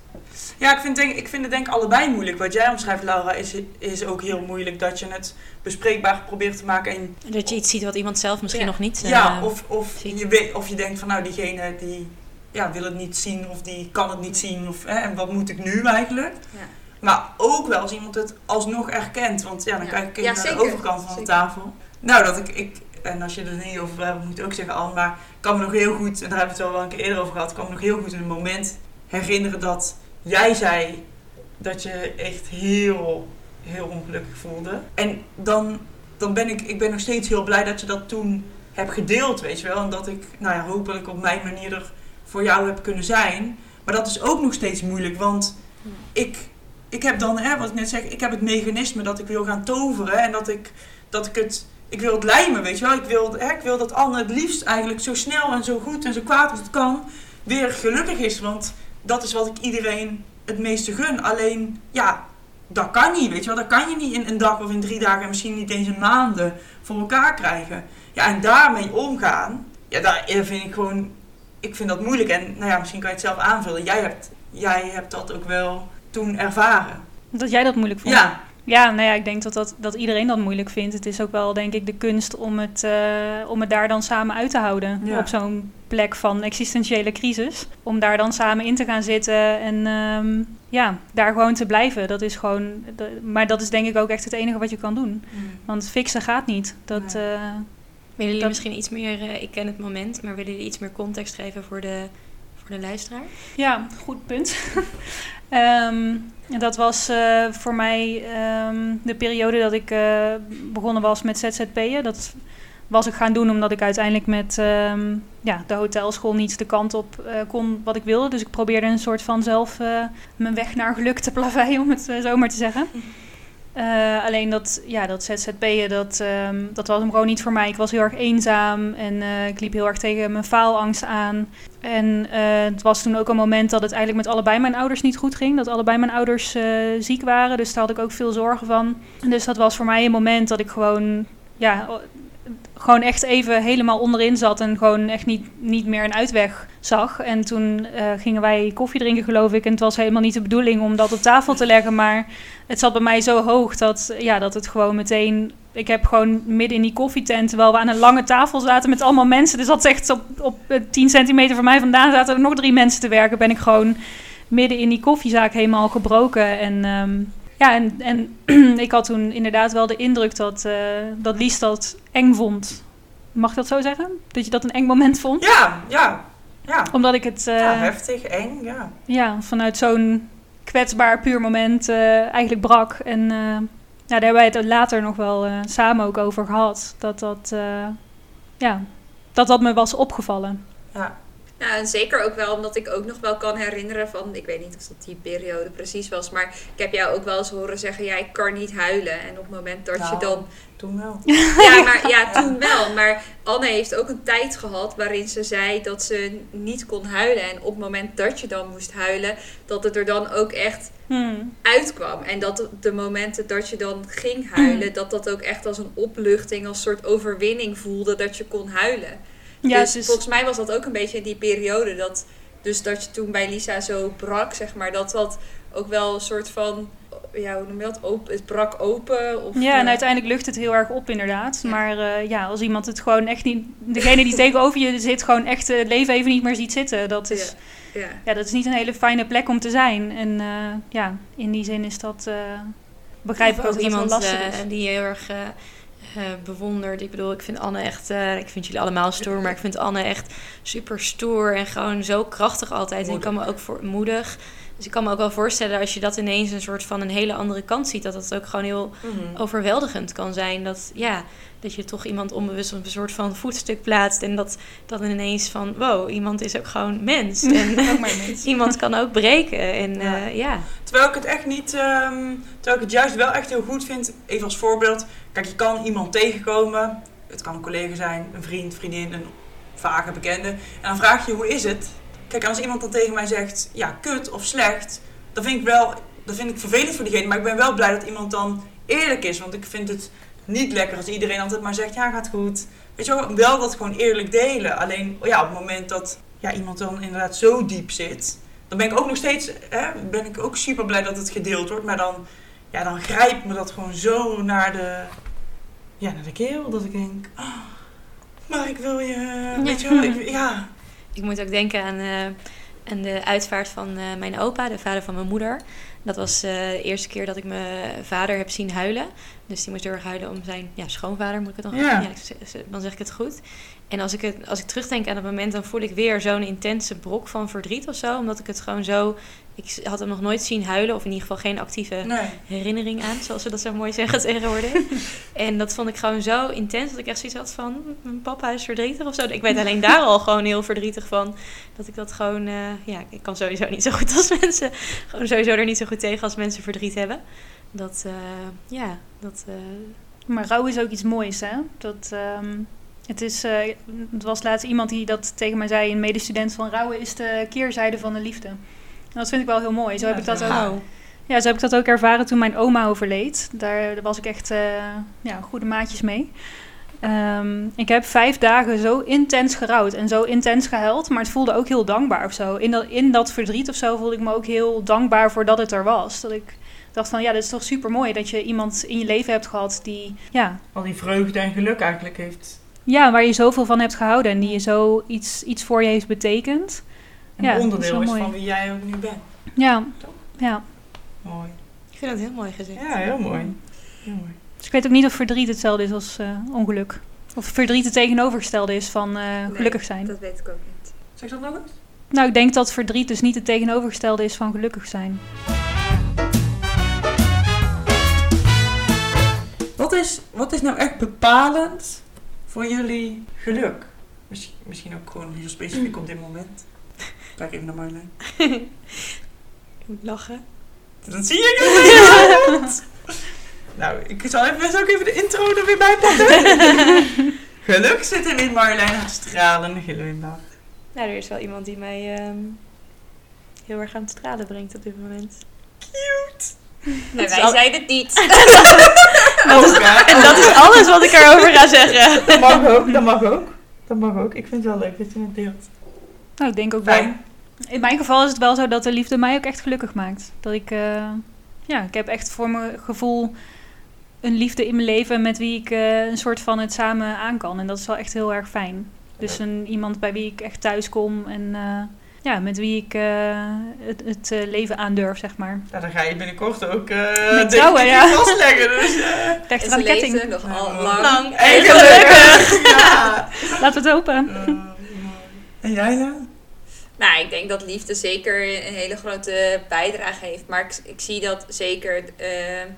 Ja, ik vind, denk, ik vind het denk ik allebei moeilijk. Wat jij omschrijft, Laura, is, is ook heel moeilijk. Dat je het bespreekbaar probeert te maken. En, Dat je iets ziet wat iemand zelf misschien Ja. nog niet eh, ja, of, of, ziet. je weet, of je denkt van nou, diegene die ja, wil het niet zien of die kan het niet zien. Of, hè, en wat moet ik nu eigenlijk? Ja. Maar ook wel als iemand het alsnog erkent. Want ja, dan Ja. kijk ik naar de overkant van Zeker. de tafel. Nou, dat ik, ik... En als je er niet over hebt, moet je ook zeggen, Anne. Maar ik kan me nog heel goed, en daar hebben we het wel een keer eerder over gehad. Ik kan me nog heel goed een moment herinneren dat jij zei dat je echt heel, heel ongelukkig voelde. En dan, dan ben ik, ik ben nog steeds heel blij dat je dat toen hebt gedeeld, weet je wel. En dat ik, nou ja, hopelijk op mijn manier er voor jou heb kunnen zijn. Maar dat is ook nog steeds moeilijk, want ik, ik heb dan, hè, wat ik net zeg, ik heb het mechanisme dat ik wil gaan toveren en dat ik, dat ik het, ik wil het lijmen, weet je wel. Ik wil, hè, ik wil dat Anne het liefst eigenlijk zo snel en zo goed en zo kwaad als het kan weer gelukkig is, want dat is wat ik iedereen het meeste gun. Alleen, ja, dat kan niet, weet je wel. Dat kan je niet in een dag of in drie dagen en misschien niet eens in maanden voor elkaar krijgen. Ja, en daarmee omgaan, ja, daar vind ik gewoon, ik vind dat moeilijk. En nou ja, misschien kan je het zelf aanvullen. Jij hebt, jij hebt dat ook wel toen ervaren. Dat jij dat moeilijk vond. Ja, Ja, nou ja, ik denk dat, dat, dat iedereen dat moeilijk vindt. Het is ook wel, denk ik, de kunst om het, eh, om het daar dan samen uit te houden. Ja. Op zo'n plek van existentiële crisis. Om daar dan samen in te gaan zitten en ehm, ja, daar gewoon te blijven. Dat is gewoon, dat- maar dat is denk ik ook echt het enige wat je kan doen. Want fixen gaat niet. Dat, Nee. eh, Willen jullie Dat- misschien iets meer, eh, ik ken het moment, maar willen jullie iets meer context geven voor de, voor de luisteraar? Ja, goed punt. (laughs) Ehm, dat was eh, voor mij ehm, de periode dat ik eh, begonnen was met ZZP'en. Dat was ik gaan doen omdat ik uiteindelijk met ehm, ja, de hotelschool niet de kant op eh, kon wat ik wilde. Dus ik probeerde een soort van zelf mijn weg naar geluk te plaveien, om het zo maar te zeggen. Eh, alleen dat, ja, dat ZZP'en, dat, ehm, dat was hem gewoon niet voor mij. Ik was heel erg eenzaam en eh, ik liep heel erg tegen mijn faalangst aan. En eh, het was toen ook een moment dat het eigenlijk met allebei mijn ouders niet goed ging. Dat allebei mijn ouders ziek waren. Dus daar had ik ook veel zorgen van. Dus dat was voor mij een moment dat ik gewoon, ja, gewoon echt even helemaal onderin zat. En gewoon echt niet, niet meer een uitweg zag. En toen eh, gingen wij koffie drinken, geloof ik. En het was helemaal niet de bedoeling om dat op tafel te leggen. Maar het zat bij mij zo hoog dat, ja, dat het gewoon meteen ik heb gewoon midden in die koffietent, terwijl we aan een lange tafel zaten met allemaal mensen. Dus dat is echt op, op eh, 10 centimeter van mij vandaan zaten er nog drie mensen te werken. Ben ik gewoon midden in die koffiezaak helemaal gebroken. En ehm, ja, en, en (clears throat) ik had toen inderdaad wel de indruk dat, eh, dat Lies dat eng vond. Mag ik dat zo zeggen? Dat je dat een eng moment vond? ja, ja. Ja, Omdat ik het eh, ja heftig, eng, ja. ja, vanuit zo'n kwetsbaar, puur moment eh, eigenlijk brak. En ja, daar hebben wij het later nog wel samen ook over gehad. Dat dat, ja, dat dat me was opgevallen. ja. Nou, en zeker ook wel omdat ik ook nog wel kan herinneren van, ik weet niet of dat die periode precies was, maar ik heb jou ook wel eens horen zeggen, ja, ik kan niet huilen. En op het moment dat Nou. je dan Toen wel. (laughs) Ja, maar ja, toen wel. Maar Anne heeft ook een tijd gehad waarin ze zei dat ze niet kon huilen. En op het moment dat je dan moest huilen, dat het er dan ook echt Hmm. uitkwam. En dat de momenten dat je dan ging huilen, dat dat ook echt als een opluchting, als soort overwinning voelde dat je kon huilen. Ja, dus is- volgens mij was dat ook een beetje in die periode dat, dus dat je toen bij Lisa zo brak, zeg maar, dat dat ook wel een soort van, ja, hoe noem je dat? Open, het brak open. Of, ja, en eh, uiteindelijk lucht het heel erg op inderdaad. Ja. Maar eh, ja, als iemand het gewoon echt niet... Degene die (laughs) tegenover je zit gewoon echt het leven even niet meer ziet zitten. Dat is, ja, ja. ja, dat is niet een hele fijne plek om te zijn. En eh, ja, in die zin is dat... eh, begrijp ik ook wel iemand lastig eh, is. die heel erg eh, bewondert. Ik bedoel, ik vind Anne echt... eh, ik vind jullie allemaal stoer, maar ik vind Anne echt super stoer. En gewoon zo krachtig altijd. En ik kan me ook voor moedig... Dus ik kan me ook wel voorstellen als je dat ineens een soort van een hele andere kant ziet, dat dat ook gewoon heel Mhm. overweldigend kan zijn. Dat, ja, dat je toch iemand onbewust op een soort van voetstuk plaatst. En dat dan ineens van, wow, iemand is ook gewoon mens. (laughs) En Ook maar mens. (laughs) iemand kan ook breken. En Ja. ja. ja. Terwijl ik het echt niet, ehm, terwijl ik het juist wel echt heel goed vind. Even als voorbeeld. Kijk, je kan iemand tegenkomen. Het kan een collega zijn, een vriend, vriendin, een vage bekende. En dan vraag je hoe is het? Kijk, als iemand dan tegen mij zegt, ja, kut of slecht. Dan vind ik wel, dat vind ik vervelend voor diegene. Maar ik ben wel blij dat iemand dan eerlijk is. Want ik vind het niet lekker als iedereen altijd maar zegt, ja, gaat goed. Weet je wel, wel dat gewoon eerlijk delen. Alleen, ja, op het moment dat ja, iemand dan inderdaad zo diep zit dan ben ik ook nog steeds, hè, ben ik ook super blij dat het gedeeld wordt. Maar dan, ja, dan grijpt me dat gewoon zo naar de, ja, naar de keel. Dat ik denk, ah, maar ik wil je, weet je wel, ik, ja. Ik moet ook denken aan, aan de uitvaart van eh, mijn opa, de vader van mijn moeder. Dat was eh, de eerste keer dat ik mijn vader heb zien huilen. Dus die moest heel erg huilen om zijn ja, schoonvader, moet ik het dan Ja. ik z- dan zeg ik het goed. En als ik, het, als ik terugdenk aan dat moment, dan voel ik weer zo'n intense brok van verdriet of zo. Omdat ik het gewoon zo... Ik had hem nog nooit zien huilen, of in ieder geval geen actieve Nee. herinnering aan, zoals we dat zo mooi zeggen (laughs) tegenwoordig. (laughs) en dat vond ik gewoon zo intens dat ik echt zoiets had van, mijn papa is verdrietig of zo. Ik weet alleen daar al gewoon heel verdrietig van. Dat ik dat gewoon, eh, ja, ik kan sowieso niet zo goed als mensen, gewoon sowieso er niet zo goed tegen als mensen verdriet hebben. Dat, eh, ja, dat, eh, Maar rouw is ook iets moois, hè? Dat, ehm, het, is, eh, het was laatst iemand die dat tegen mij zei, een medestudent van rouwen is de keerzijde van de liefde. Dat vind ik wel heel mooi. Zo heb ik dat ook. Ja. Zo heb ik dat ook ervaren toen mijn oma overleed. Daar, daar was ik echt eh, ja, goede maatjes mee. Ehm, ik heb vijf dagen zo intens gerouwd en zo intens gehuild, maar het voelde ook heel dankbaar of zo. In dat, in dat verdriet of zo voelde ik me ook heel dankbaar voor dat het er was. Dat ik dacht van, ja, dat is toch super mooi dat je iemand in je leven hebt gehad die, ja, Al die vreugde en geluk eigenlijk heeft. ja waar je zoveel van hebt gehouden en die je zo iets, iets voor je heeft betekend. Een Ja, is onderdeel is mooi. van wie jij ook nu bent. Ja, Toch? ja. Mooi. ik vind dat heel mooi gezegd. Ja, heel mooi. Heel mooi. Dus ik weet ook niet of verdriet hetzelfde is als eh, ongeluk. Of verdriet het tegenovergestelde is van eh, gelukkig zijn. Dat weet ik ook niet. Zeg dat nog eens? Nou, ik denk dat verdriet dus niet het tegenovergestelde is van gelukkig zijn. Wat is, wat is nou echt bepalend voor jullie geluk? Misschien, misschien ook gewoon heel specifiek op dit moment. Kijk even naar Marjolein. (laughs) Ik moet lachen. Dat zie je niet. (laughs) nou, ik zal even, best ook even de intro er weer bij pakken. (laughs) geluk zit hem in Marjolein haar stralende glimlach. Nou, er is wel iemand die mij ehm, heel erg aan het stralen brengt op dit moment. Cute. Nee, wij al- zeiden het niet. Dat is, En dat is alles wat ik erover ga zeggen. Dat mag ook, dat mag ook. Dat mag ook. Ik vind het wel leuk dat je het deelt. Nou, ik denk ook wel. In mijn geval is het wel zo dat de liefde mij ook echt gelukkig maakt. Dat ik, eh, ja, ik heb echt voor mijn gevoel een liefde in mijn leven met wie ik eh, een soort van het samen aan kan. En dat is wel echt heel erg fijn. Dus een, iemand bij wie ik echt thuis kom en eh, ja, met wie ik eh, het, het leven aandurf, zeg maar. Ja, dan ga je binnenkort ook uh, Met trouwen, ja. (laughs) vastleggen. Dus, het aan de ketting. nog al lang. Lang en gelukkig. Ja. Laten we het hopen. Mooi. en jij dan? Nou, ik denk dat liefde zeker een hele grote bijdrage heeft. Maar ik, zie dat zeker, eh, eh,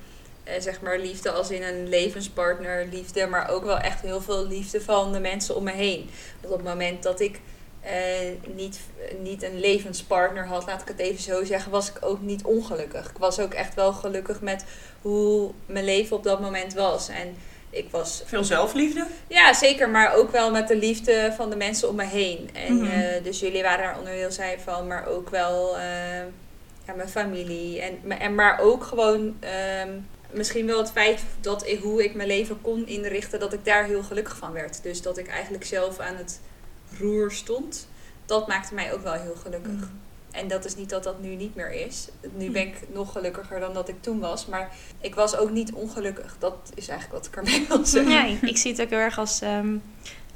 zeg maar, liefde als in een levenspartner, liefde, maar ook wel echt heel veel liefde van de mensen om me heen. Op het moment dat ik eh, niet, niet een levenspartner had, laat ik het even zo zeggen, was ik ook niet ongelukkig. Ik was ook echt wel gelukkig met hoe mijn leven op dat moment was. En ik was Veel zelfliefde? ja, zeker, maar ook wel met de liefde van de mensen om me heen. En Mhm. eh, dus jullie waren daar onderdeel zijn van, maar ook wel eh, ja, mijn familie. En, en, maar ook gewoon ehm, misschien wel het feit dat ik, hoe ik mijn leven kon inrichten, dat ik daar heel gelukkig van werd. Dus dat ik eigenlijk zelf aan het roer stond. Dat maakte mij ook wel heel gelukkig. Mhm. En dat is niet dat dat nu niet meer is. Nu Hm. ben ik nog gelukkiger dan dat ik toen was. Maar ik was ook niet ongelukkig. Dat is eigenlijk wat ik ermee wil zeggen. Ik, ik zie het ook heel erg als, ehm,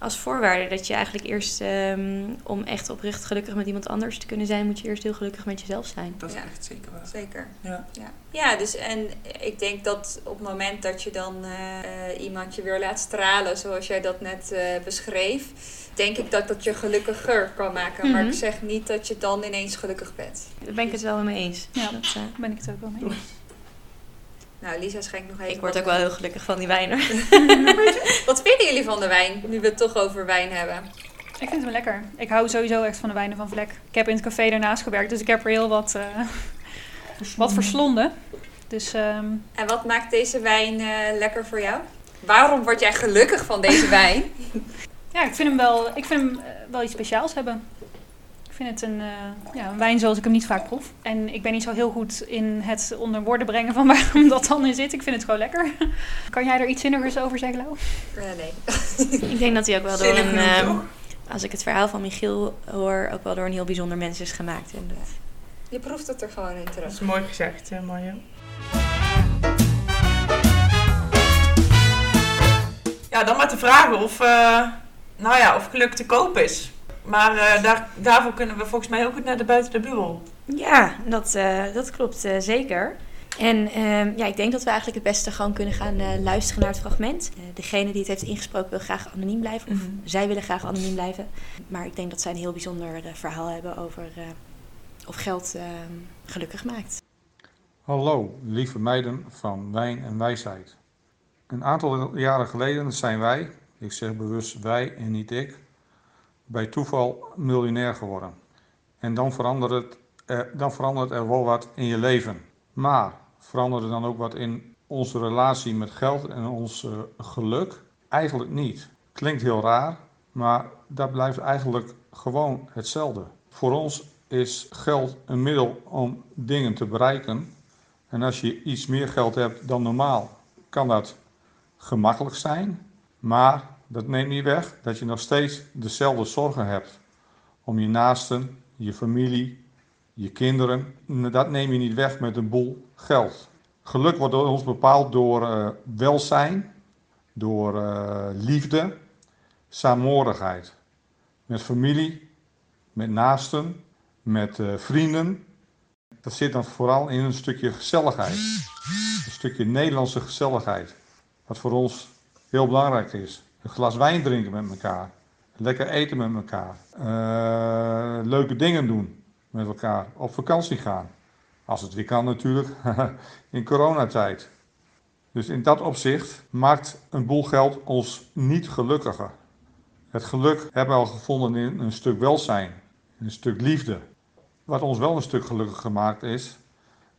als voorwaarde dat je eigenlijk eerst, ehm, om echt oprecht gelukkig met iemand anders te kunnen zijn, moet je eerst heel gelukkig met jezelf zijn. Dat is Ja. echt zeker waar. Zeker. Ja. Ja. ja, dus en ik denk dat op het moment dat je dan eh, iemand je weer laat stralen, zoals jij dat net eh, beschreef, denk ik dat dat je gelukkiger kan maken. Maar Mhm. ik zeg niet dat je dan ineens gelukkig bent. Daar ben ik het wel mee eens. Ja. Dat, eh, Daar ben ik het ook wel mee eens. Nou, Lisa schenkt nog even. ik word ook wel heel gelukkig van die wijnen. (laughs) Wat vinden jullie van de wijn, nu we het toch over wijn hebben? Ik vind wel lekker. Ik hou sowieso echt van de wijnen van Vlek. Ik heb in het café daarnaast gewerkt, dus ik heb er heel wat, eh, wat verslonden. Dus ehm, En wat maakt deze wijn eh, lekker voor jou? Waarom word jij gelukkig van deze wijn? ja, ik vind hem wel, ik vind hem, eh, wel iets speciaals hebben. Ik vind het een, eh, ja, een wijn zoals ik hem niet vaak proef. En ik ben niet zo heel goed in het onder woorden brengen van waarom (laughs) dat dan in zit. Ik vind het gewoon lekker. (laughs) Kan jij er iets zinnigers over zeggen, Lau? Eh, nee. (laughs) ik denk dat hij ook wel door een, ehm, als ik het verhaal van Michiel hoor, ook wel door een heel bijzonder mens is gemaakt. En dat, Je proeft het er gewoon in Dat terug. is mooi gezegd, hè, Marja. Ja, dan maar te vragen of, eh, nou ja, of geluk te koop is. Maar eh, daar, daarvoor kunnen we volgens mij heel goed naar de buiten de bubbel. Ja, dat, eh, dat klopt eh, zeker. En ehm, ja, ik denk dat we eigenlijk het beste gewoon kunnen gaan eh, luisteren naar het fragment. Eh, degene die het heeft ingesproken wil graag anoniem blijven. Of Mhm. zij willen graag anoniem blijven. Maar ik denk dat zij een heel bijzonder eh, verhaal hebben over eh, of geld ehm, gelukkig maakt. Hallo, lieve meiden van Wijn en Wijsheid. Een aantal jaren geleden zijn wij, ik zeg bewust wij en niet ik, bij toeval miljonair geworden. En dan verandert, het, er, dan verandert er wel wat in je leven. Maar verandert er dan ook wat in onze relatie met geld en ons eh, geluk? Eigenlijk niet. Klinkt heel raar, maar dat blijft eigenlijk gewoon hetzelfde. Voor ons is geld een middel om dingen te bereiken. En als je iets meer geld hebt dan normaal, kan dat gemakkelijk zijn. Maar dat neemt niet weg dat je nog steeds dezelfde zorgen hebt. Om je naasten, je familie, je kinderen. Dat neem je niet weg met een boel geld. Geluk wordt door ons bepaald door eh, welzijn, door eh, liefde, saamhorigheid. Met familie, met naasten, met eh, vrienden. Dat zit dan vooral in een stukje gezelligheid. Een stukje Nederlandse gezelligheid. Wat voor ons heel belangrijk is. Een glas wijn drinken met elkaar. Lekker eten met elkaar. Eh, leuke dingen doen met elkaar. Op vakantie gaan. Als het weer kan natuurlijk. (laughs) in coronatijd. Dus in dat opzicht maakt een boel geld ons niet gelukkiger. Het geluk hebben we al gevonden in een stuk welzijn. In een stuk liefde. Wat ons wel een stuk gelukkiger maakt is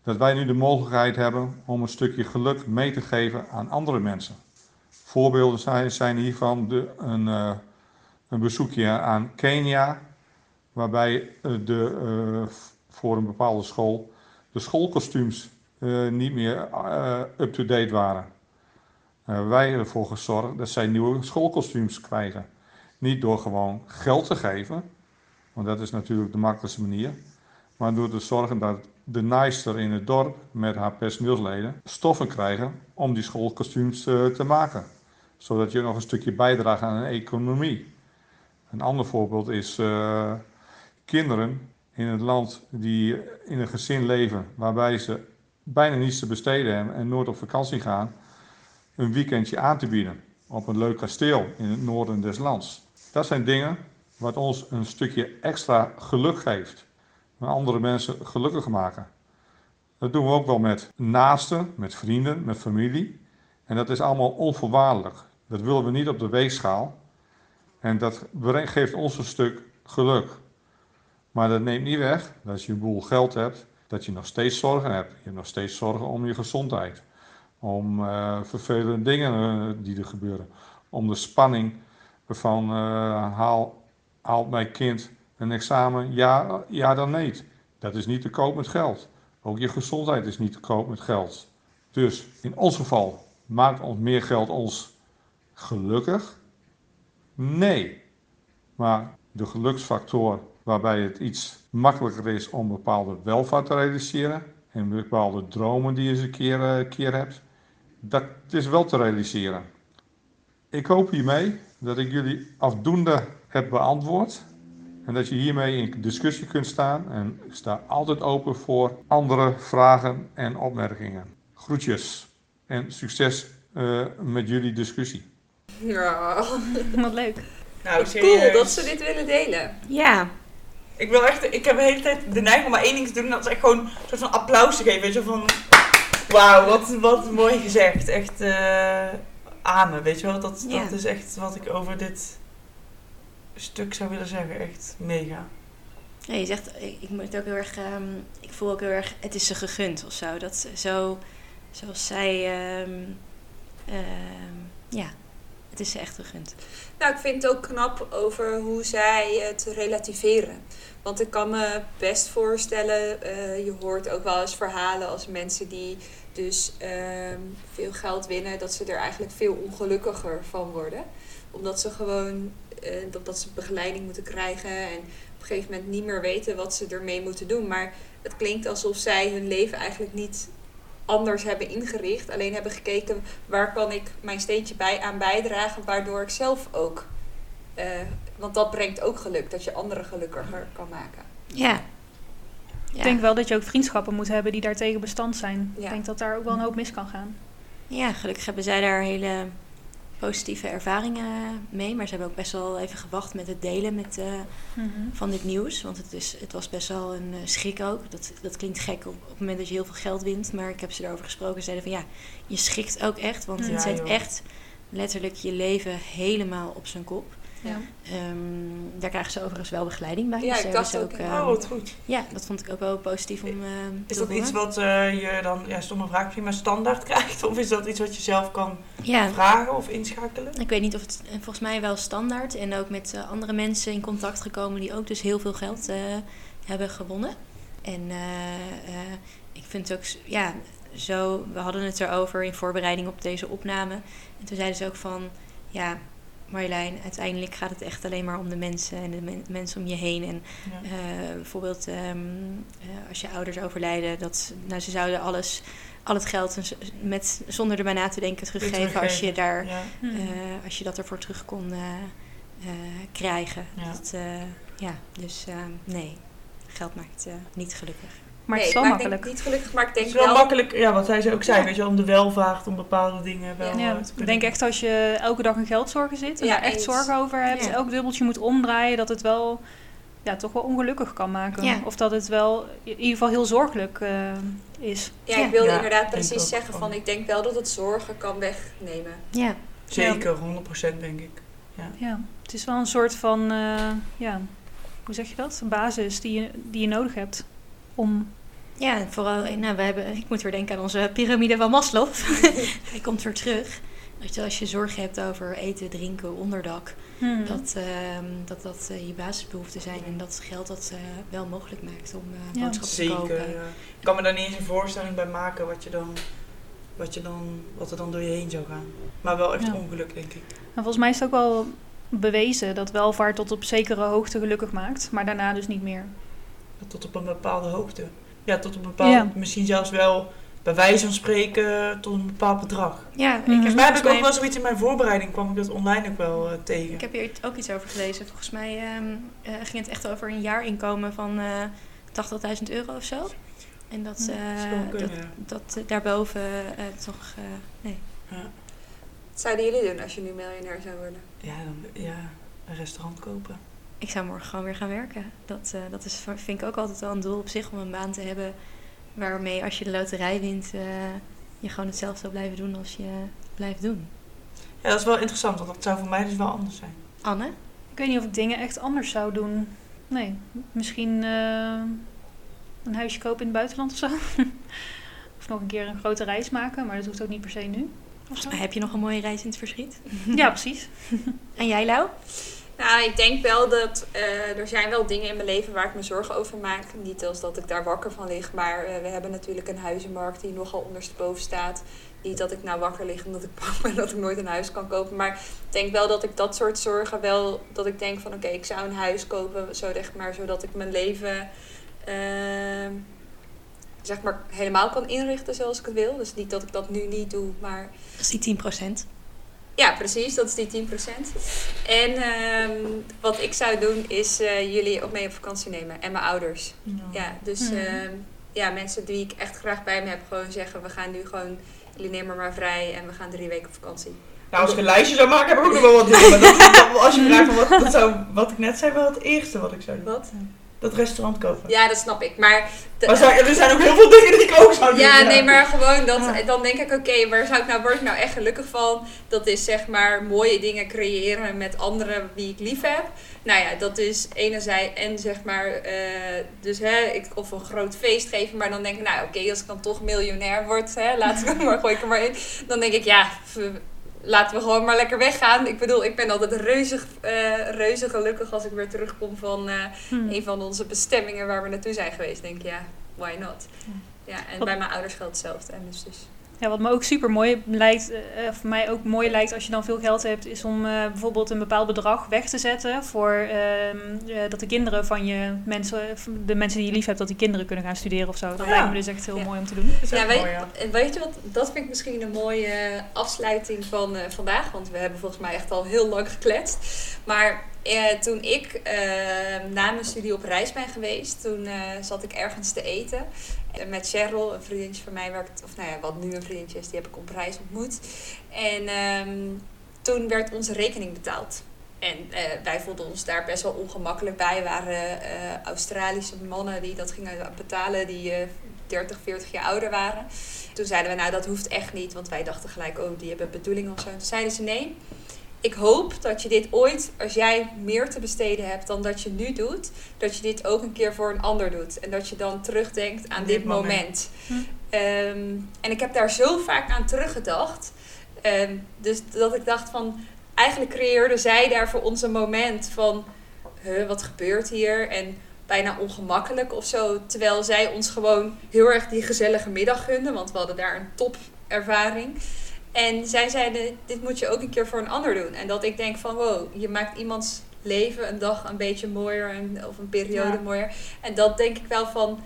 dat wij nu de mogelijkheid hebben om een stukje geluk mee te geven aan andere mensen. Voorbeelden zijn, zijn hiervan de, een, eh, een bezoekje aan Kenia, waarbij eh, de, eh, voor een bepaalde school de schoolkostuums niet meer up-to-date waren. Wij hebben ervoor gezorgd dat zij nieuwe schoolkostuums krijgen. Niet door gewoon geld te geven, want dat is natuurlijk de makkelijkste manier. Maar door te zorgen dat de naaister in het dorp met haar personeelsleden stoffen krijgen om die schoolkostuums te maken. Zodat je nog een stukje bijdraagt aan een economie. Een ander voorbeeld is eh, kinderen in het land die in een gezin leven waarbij ze bijna niets te besteden hebben en nooit op vakantie gaan, een weekendje aan te bieden op een leuk kasteel in het noorden des lands. Dat zijn dingen wat ons een stukje extra geluk geeft. En andere mensen gelukkig maken. Dat doen we ook wel met naasten, met vrienden, met familie. En dat is allemaal onvoorwaardelijk. Dat willen we niet op de weegschaal. En dat geeft ons een stuk geluk. Maar dat neemt niet weg dat je een boel geld hebt, dat je nog steeds zorgen hebt. Je hebt nog steeds zorgen om je gezondheid. Om eh, vervelende dingen eh, die er gebeuren. Om de spanning van eh, haal, haalt mijn kind een examen? Ja, ja dan nee. Dat is niet te koop met geld. Ook je gezondheid is niet te koop met geld. Dus in ons geval maakt ons meer geld ons gelukkig? Nee. Maar de geluksfactor waarbij het iets makkelijker is om bepaalde welvaart te realiseren en bepaalde dromen die je eens een keer, eh, keer hebt, dat is wel te realiseren. Ik hoop hiermee dat ik jullie afdoende heb beantwoord. En dat je hiermee in discussie kunt staan. En ik sta altijd open voor andere vragen en opmerkingen. Groetjes en succes eh, met jullie discussie. Ja, Wat leuk. Nou, serieus. cool dat ze dit willen delen. Ja, Ik wil echt, ik heb de hele tijd de neiging om maar één ding te doen. En dat is echt gewoon een soort van applaus te geven. Weet je, van, wauw, wat, wat mooi gezegd. Echt, eh amen, weet je wel. Dat, Ja. dat is echt wat ik over dit stuk zou willen zeggen. Echt mega. Ja, je zegt, ik, ik moet ook heel erg, ehm, ik voel ook heel erg, het is ze gegund of zo. Dat zo, zoals zij, ehm, ehm, ja, het is echt gegund. Nou, ik vind het ook knap over hoe zij het relativeren. Want ik kan me best voorstellen, eh, je hoort ook wel eens verhalen als mensen die dus ehm, veel geld winnen, dat ze er eigenlijk veel ongelukkiger van worden. Omdat ze gewoon, dat ze begeleiding moeten krijgen en op een gegeven moment niet meer weten wat ze ermee moeten doen. Maar het klinkt alsof zij hun leven eigenlijk niet anders hebben ingericht. Alleen hebben gekeken waar kan ik mijn steentje bij aan bijdragen, waardoor ik zelf ook. eh, want dat brengt ook geluk, dat je anderen gelukkiger kan maken. Ja. ja. Ik denk wel dat je ook vriendschappen moet hebben die daartegen bestand zijn. Ja. Ik denk dat daar ook wel een hoop mis kan gaan. Ja, gelukkig hebben zij daar hele positieve ervaringen mee. Maar ze hebben ook best wel even gewacht met het delen met, eh, van dit nieuws. Want het, is, het was best wel een eh, schrik ook. Dat, dat klinkt gek op, op het moment dat je heel veel geld wint. Maar ik heb ze erover gesproken. Ze zeiden van ja, je schrikt ook echt. Want Ja, het zet joh. echt letterlijk je leven helemaal op zijn kop. Ja. Ehm, daar krijgen ze overigens wel begeleiding bij. Ja, Dus ik dacht ook, ehm, Oh, wat goed. ja, dat vond ik ook wel positief om ehm, Is te dat iets wat eh, je dan, ja, stomme vraag maar standaard (laughs) krijgt? Of is dat iets wat je zelf kan Ja, vragen of inschakelen? Ik weet niet of het eh, volgens mij wel standaard en ook met eh, andere mensen in contact gekomen die ook dus heel veel geld eh, hebben gewonnen. En eh, eh, ik vind het ook, ja, zo, we hadden het erover in voorbereiding op deze opname. En toen zeiden ze ook van, ja, Marjolein, uiteindelijk gaat het echt alleen maar om de mensen en de men- mensen om je heen. En Ja. eh, bijvoorbeeld ehm, eh, als je ouders overlijden, dat ze- nou, ze zouden alles, al het geld met, zonder erbij na te denken teruggeven als je daar Ja. Mhm. eh, als je dat ervoor terug kon krijgen. Ja. Dat, eh, ja, dus eh, nee, geld maakt niet gelukkig. Maar het is Nee, wel maar ik makkelijk. denk niet gelukkig, maar ik Het denk is wel wel... makkelijk, ja, wat zij ze ook zei, Ja. weet je wel, om de welvaart, om bepaalde dingen wel Ja, eh, ik denk echt als je elke dag een geldzorgen zit en Ja, daar echt eens. zorgen over hebt, Ja. elk dubbeltje moet omdraaien, dat het wel ja, toch wel ongelukkig kan maken. Ja. Of dat het wel in ieder geval heel zorgelijk eh, is. Ja, Ja. ik wilde Ja, inderdaad precies zeggen van- ik denk wel dat het zorgen kan wegnemen. Ja, Zeker, 100% denk ik. Ja, het is wel een soort van, eh, ja, hoe zeg je dat? Een basis die je, die je nodig hebt om... ja vooral, nou, we hebben, ik moet weer denken aan onze piramide van Maslow. (laughs) Hij komt weer terug. Dat je, als je zorgen hebt over eten, drinken, onderdak, Hmm. dat ehm, dat, dat eh, je basisbehoeften zijn. En dat geld dat eh, wel mogelijk maakt om eh Ja. boodschappen te Zeker, kopen. ja. Ik kan me daar niet eens een voorstelling bij maken wat, je dan, wat, je dan, wat er dan door je heen zou gaan. Maar wel echt Ja. ongeluk, denk ik. En volgens mij is het ook wel bewezen dat welvaart tot op zekere hoogte gelukkig maakt, maar daarna dus niet meer. Tot op een bepaalde hoogte. Ja, tot op een bepaalde, Ja. misschien zelfs wel bij wijze van spreken tot een bepaald bedrag. Ja, ik Mhm. heb Volgens mij heb ik ook wel zoiets in mijn voorbereiding, kwam ik dat online ook wel eh, tegen. Ik heb hier ook iets over gelezen. Volgens mij ehm, eh, ging het echt over een jaarinkomen van eh 80.000 euro of zo. En dat, Hm, eh, dat zou wel kunnen, dat, ja. dat daarboven eh, toch... eh, nee. Wat zouden jullie doen als je nu miljonair zou worden? Ja, dan, ja, een restaurant kopen. Ik zou morgen gewoon weer gaan werken. Dat, eh, dat is, vind ik ook altijd wel een doel op zich om een baan te hebben... waarmee als je de loterij wint... eh, je gewoon hetzelfde zou blijven doen als je blijft doen. Ja, dat is wel interessant, want dat zou voor mij dus wel anders zijn. Anne? Ik weet niet of ik dingen echt anders zou doen. Nee, misschien eh, een huisje kopen in het buitenland of zo. (laughs) of nog een keer een grote reis maken, maar dat hoeft ook niet per se nu. Of zo. Heb je nog een mooie reis in het verschiet? Ja, precies. (laughs) En jij, Lau? Nou, ik denk wel dat eh, er zijn wel dingen in mijn leven waar ik me zorgen over maak. Niet als dat ik daar wakker van lig, maar eh, we hebben natuurlijk een huizenmarkt die nogal ondersteboven staat. Niet dat ik nou wakker lig omdat ik (laughs) bang ben dat ik nooit een huis kan kopen. Maar ik denk wel dat ik dat soort zorgen wel, dat ik denk van oké, ik zou een huis kopen, zo zeg maar, zodat ik mijn leven ehm, zeg maar helemaal kan inrichten zoals ik het wil. Dus niet dat ik dat nu niet doe, maar Dat is die 10%. Ja, precies. Dat is die 10%. En ehm, wat ik zou doen is eh, jullie op mee op vakantie nemen. En mijn ouders. Ja, dus Mhm. ehm, ja, mensen die ik echt graag bij me heb, gewoon zeggen: we gaan nu gewoon, jullie nemen maar vrij en we gaan drie weken op vakantie. Nou, als ik een lijstje zou maken, heb ik ook nog wel wat dingen. Maar dat is dan wel- als je vraagt van wat, dat zou, wat ik net zei, wel het eerste wat ik zou doen. Wat? Dat restaurant kopen. Ja, dat snap ik. Maar, de- Maar zou, er zijn ook heel veel dingen die ik ook zou doen. ja, nee, maar gewoon dat, Ja. dan denk ik: oké, waar zou ik nou, word ik nou echt gelukkig van? Dat is zeg maar mooie dingen creëren met anderen die ik lief heb. Nou ja, dat is enerzijds en zeg maar, eh, dus hè, ik, of een groot feest geven, maar dan denk ik, nou oké, als ik dan toch miljonair word, hè, laat ik (laughs) maar, gooi ik er maar in. Dan denk ik, ja, laten we gewoon maar lekker weggaan. Ik bedoel, ik ben altijd reuze, eh reuze gelukkig als ik weer terugkom van eh, Hm. een van onze bestemmingen waar we naartoe zijn geweest. Denk ik, ja, why not? Ja, en Wat- bij mijn ouders geldt hetzelfde. En dus, dus Ja, wat me ook super mooi lijkt, eh, voor mij ook mooi lijkt als je dan veel geld hebt, is om eh, bijvoorbeeld een bepaald bedrag weg te zetten voor ehm, eh, dat de kinderen van je mensen, de mensen die je lief hebt, dat die kinderen kunnen gaan studeren of zo. Dat Ja. lijkt me dus echt heel Ja. mooi om te doen. Ja, weet, mooi, ja. en weet je wat, dat vind ik misschien een mooie afsluiting van eh, vandaag. Want we hebben volgens mij echt al heel lang gekletst. Maar eh, toen ik eh, na mijn studie op reis ben geweest, toen eh, zat ik ergens te eten. En met Cheryl, een vriendinnetje van mij, of nou ja, wat nu een vriendinnetje is, die heb ik op reis ontmoet. En ehm, toen werd onze rekening betaald. En eh, wij voelden ons daar best wel ongemakkelijk bij. Er waren Australische mannen die dat gingen betalen, die eh 30, 40 jaar ouder waren. Toen zeiden we, nou dat hoeft echt niet, want wij dachten gelijk, oh die hebben bedoeling of zo. Toen zeiden ze, nee, ik hoop dat je dit ooit, als jij meer te besteden hebt dan dat je nu doet, dat je dit ook een keer voor een ander doet. En dat je dan terugdenkt aan dit, dit moment. moment. Hm. Ehm, en ik heb daar zo vaak aan teruggedacht. Ehm, dus dat ik dacht van, eigenlijk creëerde zij daar voor ons een moment van, huh, wat gebeurt hier? En bijna ongemakkelijk of zo. Terwijl zij ons gewoon heel erg die gezellige middag gunden, want we hadden daar een topervaring. En zij zeiden, dit moet je ook een keer voor een ander doen. En dat ik denk van, wow, je maakt iemands leven een dag een beetje mooier en, of een periode Ja. mooier. En dat denk ik wel van,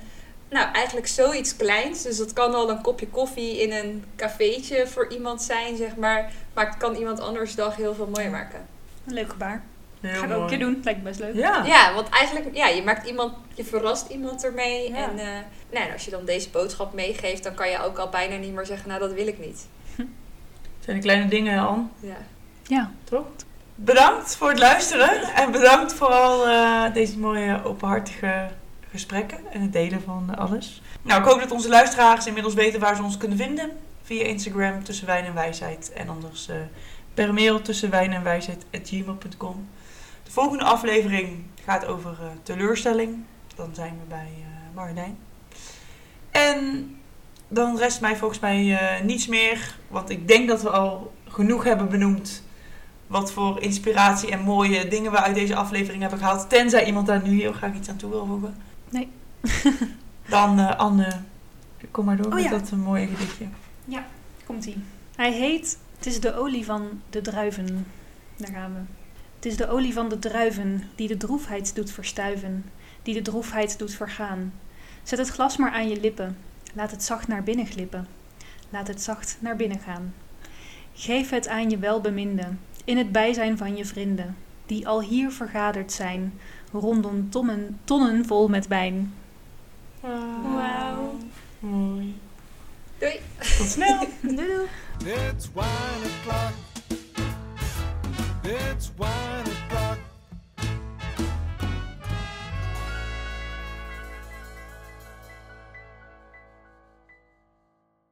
nou eigenlijk zoiets kleins. Dus dat kan al een kopje koffie in een cafeetje voor iemand zijn, zeg maar. Maar het kan iemand anders dag heel veel mooier maken. Een leuk gebaar. Heel Ga ik ook een keer doen. Lijkt me best leuk. Ja. Ja, want eigenlijk, ja, je maakt iemand, je verrast iemand ermee. Ja. En eh, nou, en als je dan deze boodschap meegeeft, dan kan je ook al bijna niet meer zeggen, nou dat wil ik niet. Zijn de kleine dingen, Anne. Ja. Ja. Toch? Bedankt voor het luisteren. En bedankt vooral eh deze mooie openhartige gesprekken. En het delen van alles. Nou, ik hoop dat onze luisteraars inmiddels weten waar ze ons kunnen vinden. Via Instagram tussen wijn en wijsheid. En anders eh, per mail tussen wijn en wijsheid gmail.com. De volgende aflevering gaat over eh, teleurstelling. Dan zijn we bij eh Marjolein. En dan rest mij volgens mij eh, niets meer. Want ik denk dat we al genoeg hebben benoemd wat voor inspiratie en mooie dingen we uit deze aflevering hebben gehaald. Tenzij iemand daar nu heel graag iets aan toe wil voegen. Nee. (laughs) Dan eh, Anne, kom maar door Oh met ja. dat eh, mooie gedichtje. Komt-ie. Hij heet Het is de olie van de druiven. Daar gaan we. Het is de olie van de druiven die de droefheid doet verstuiven, die de droefheid doet vergaan. Zet het glas maar aan je lippen. Laat het zacht naar binnen glippen. Laat het zacht naar binnen gaan. Geef het aan je welbeminde, in het bijzijn van je vrienden, die al hier vergaderd zijn, rondom tonnen, tonnen vol met wijn. Wauw. Mooi. Doei! Tot snel. (laughs) Doei doei. It's wine o'clock. It's wine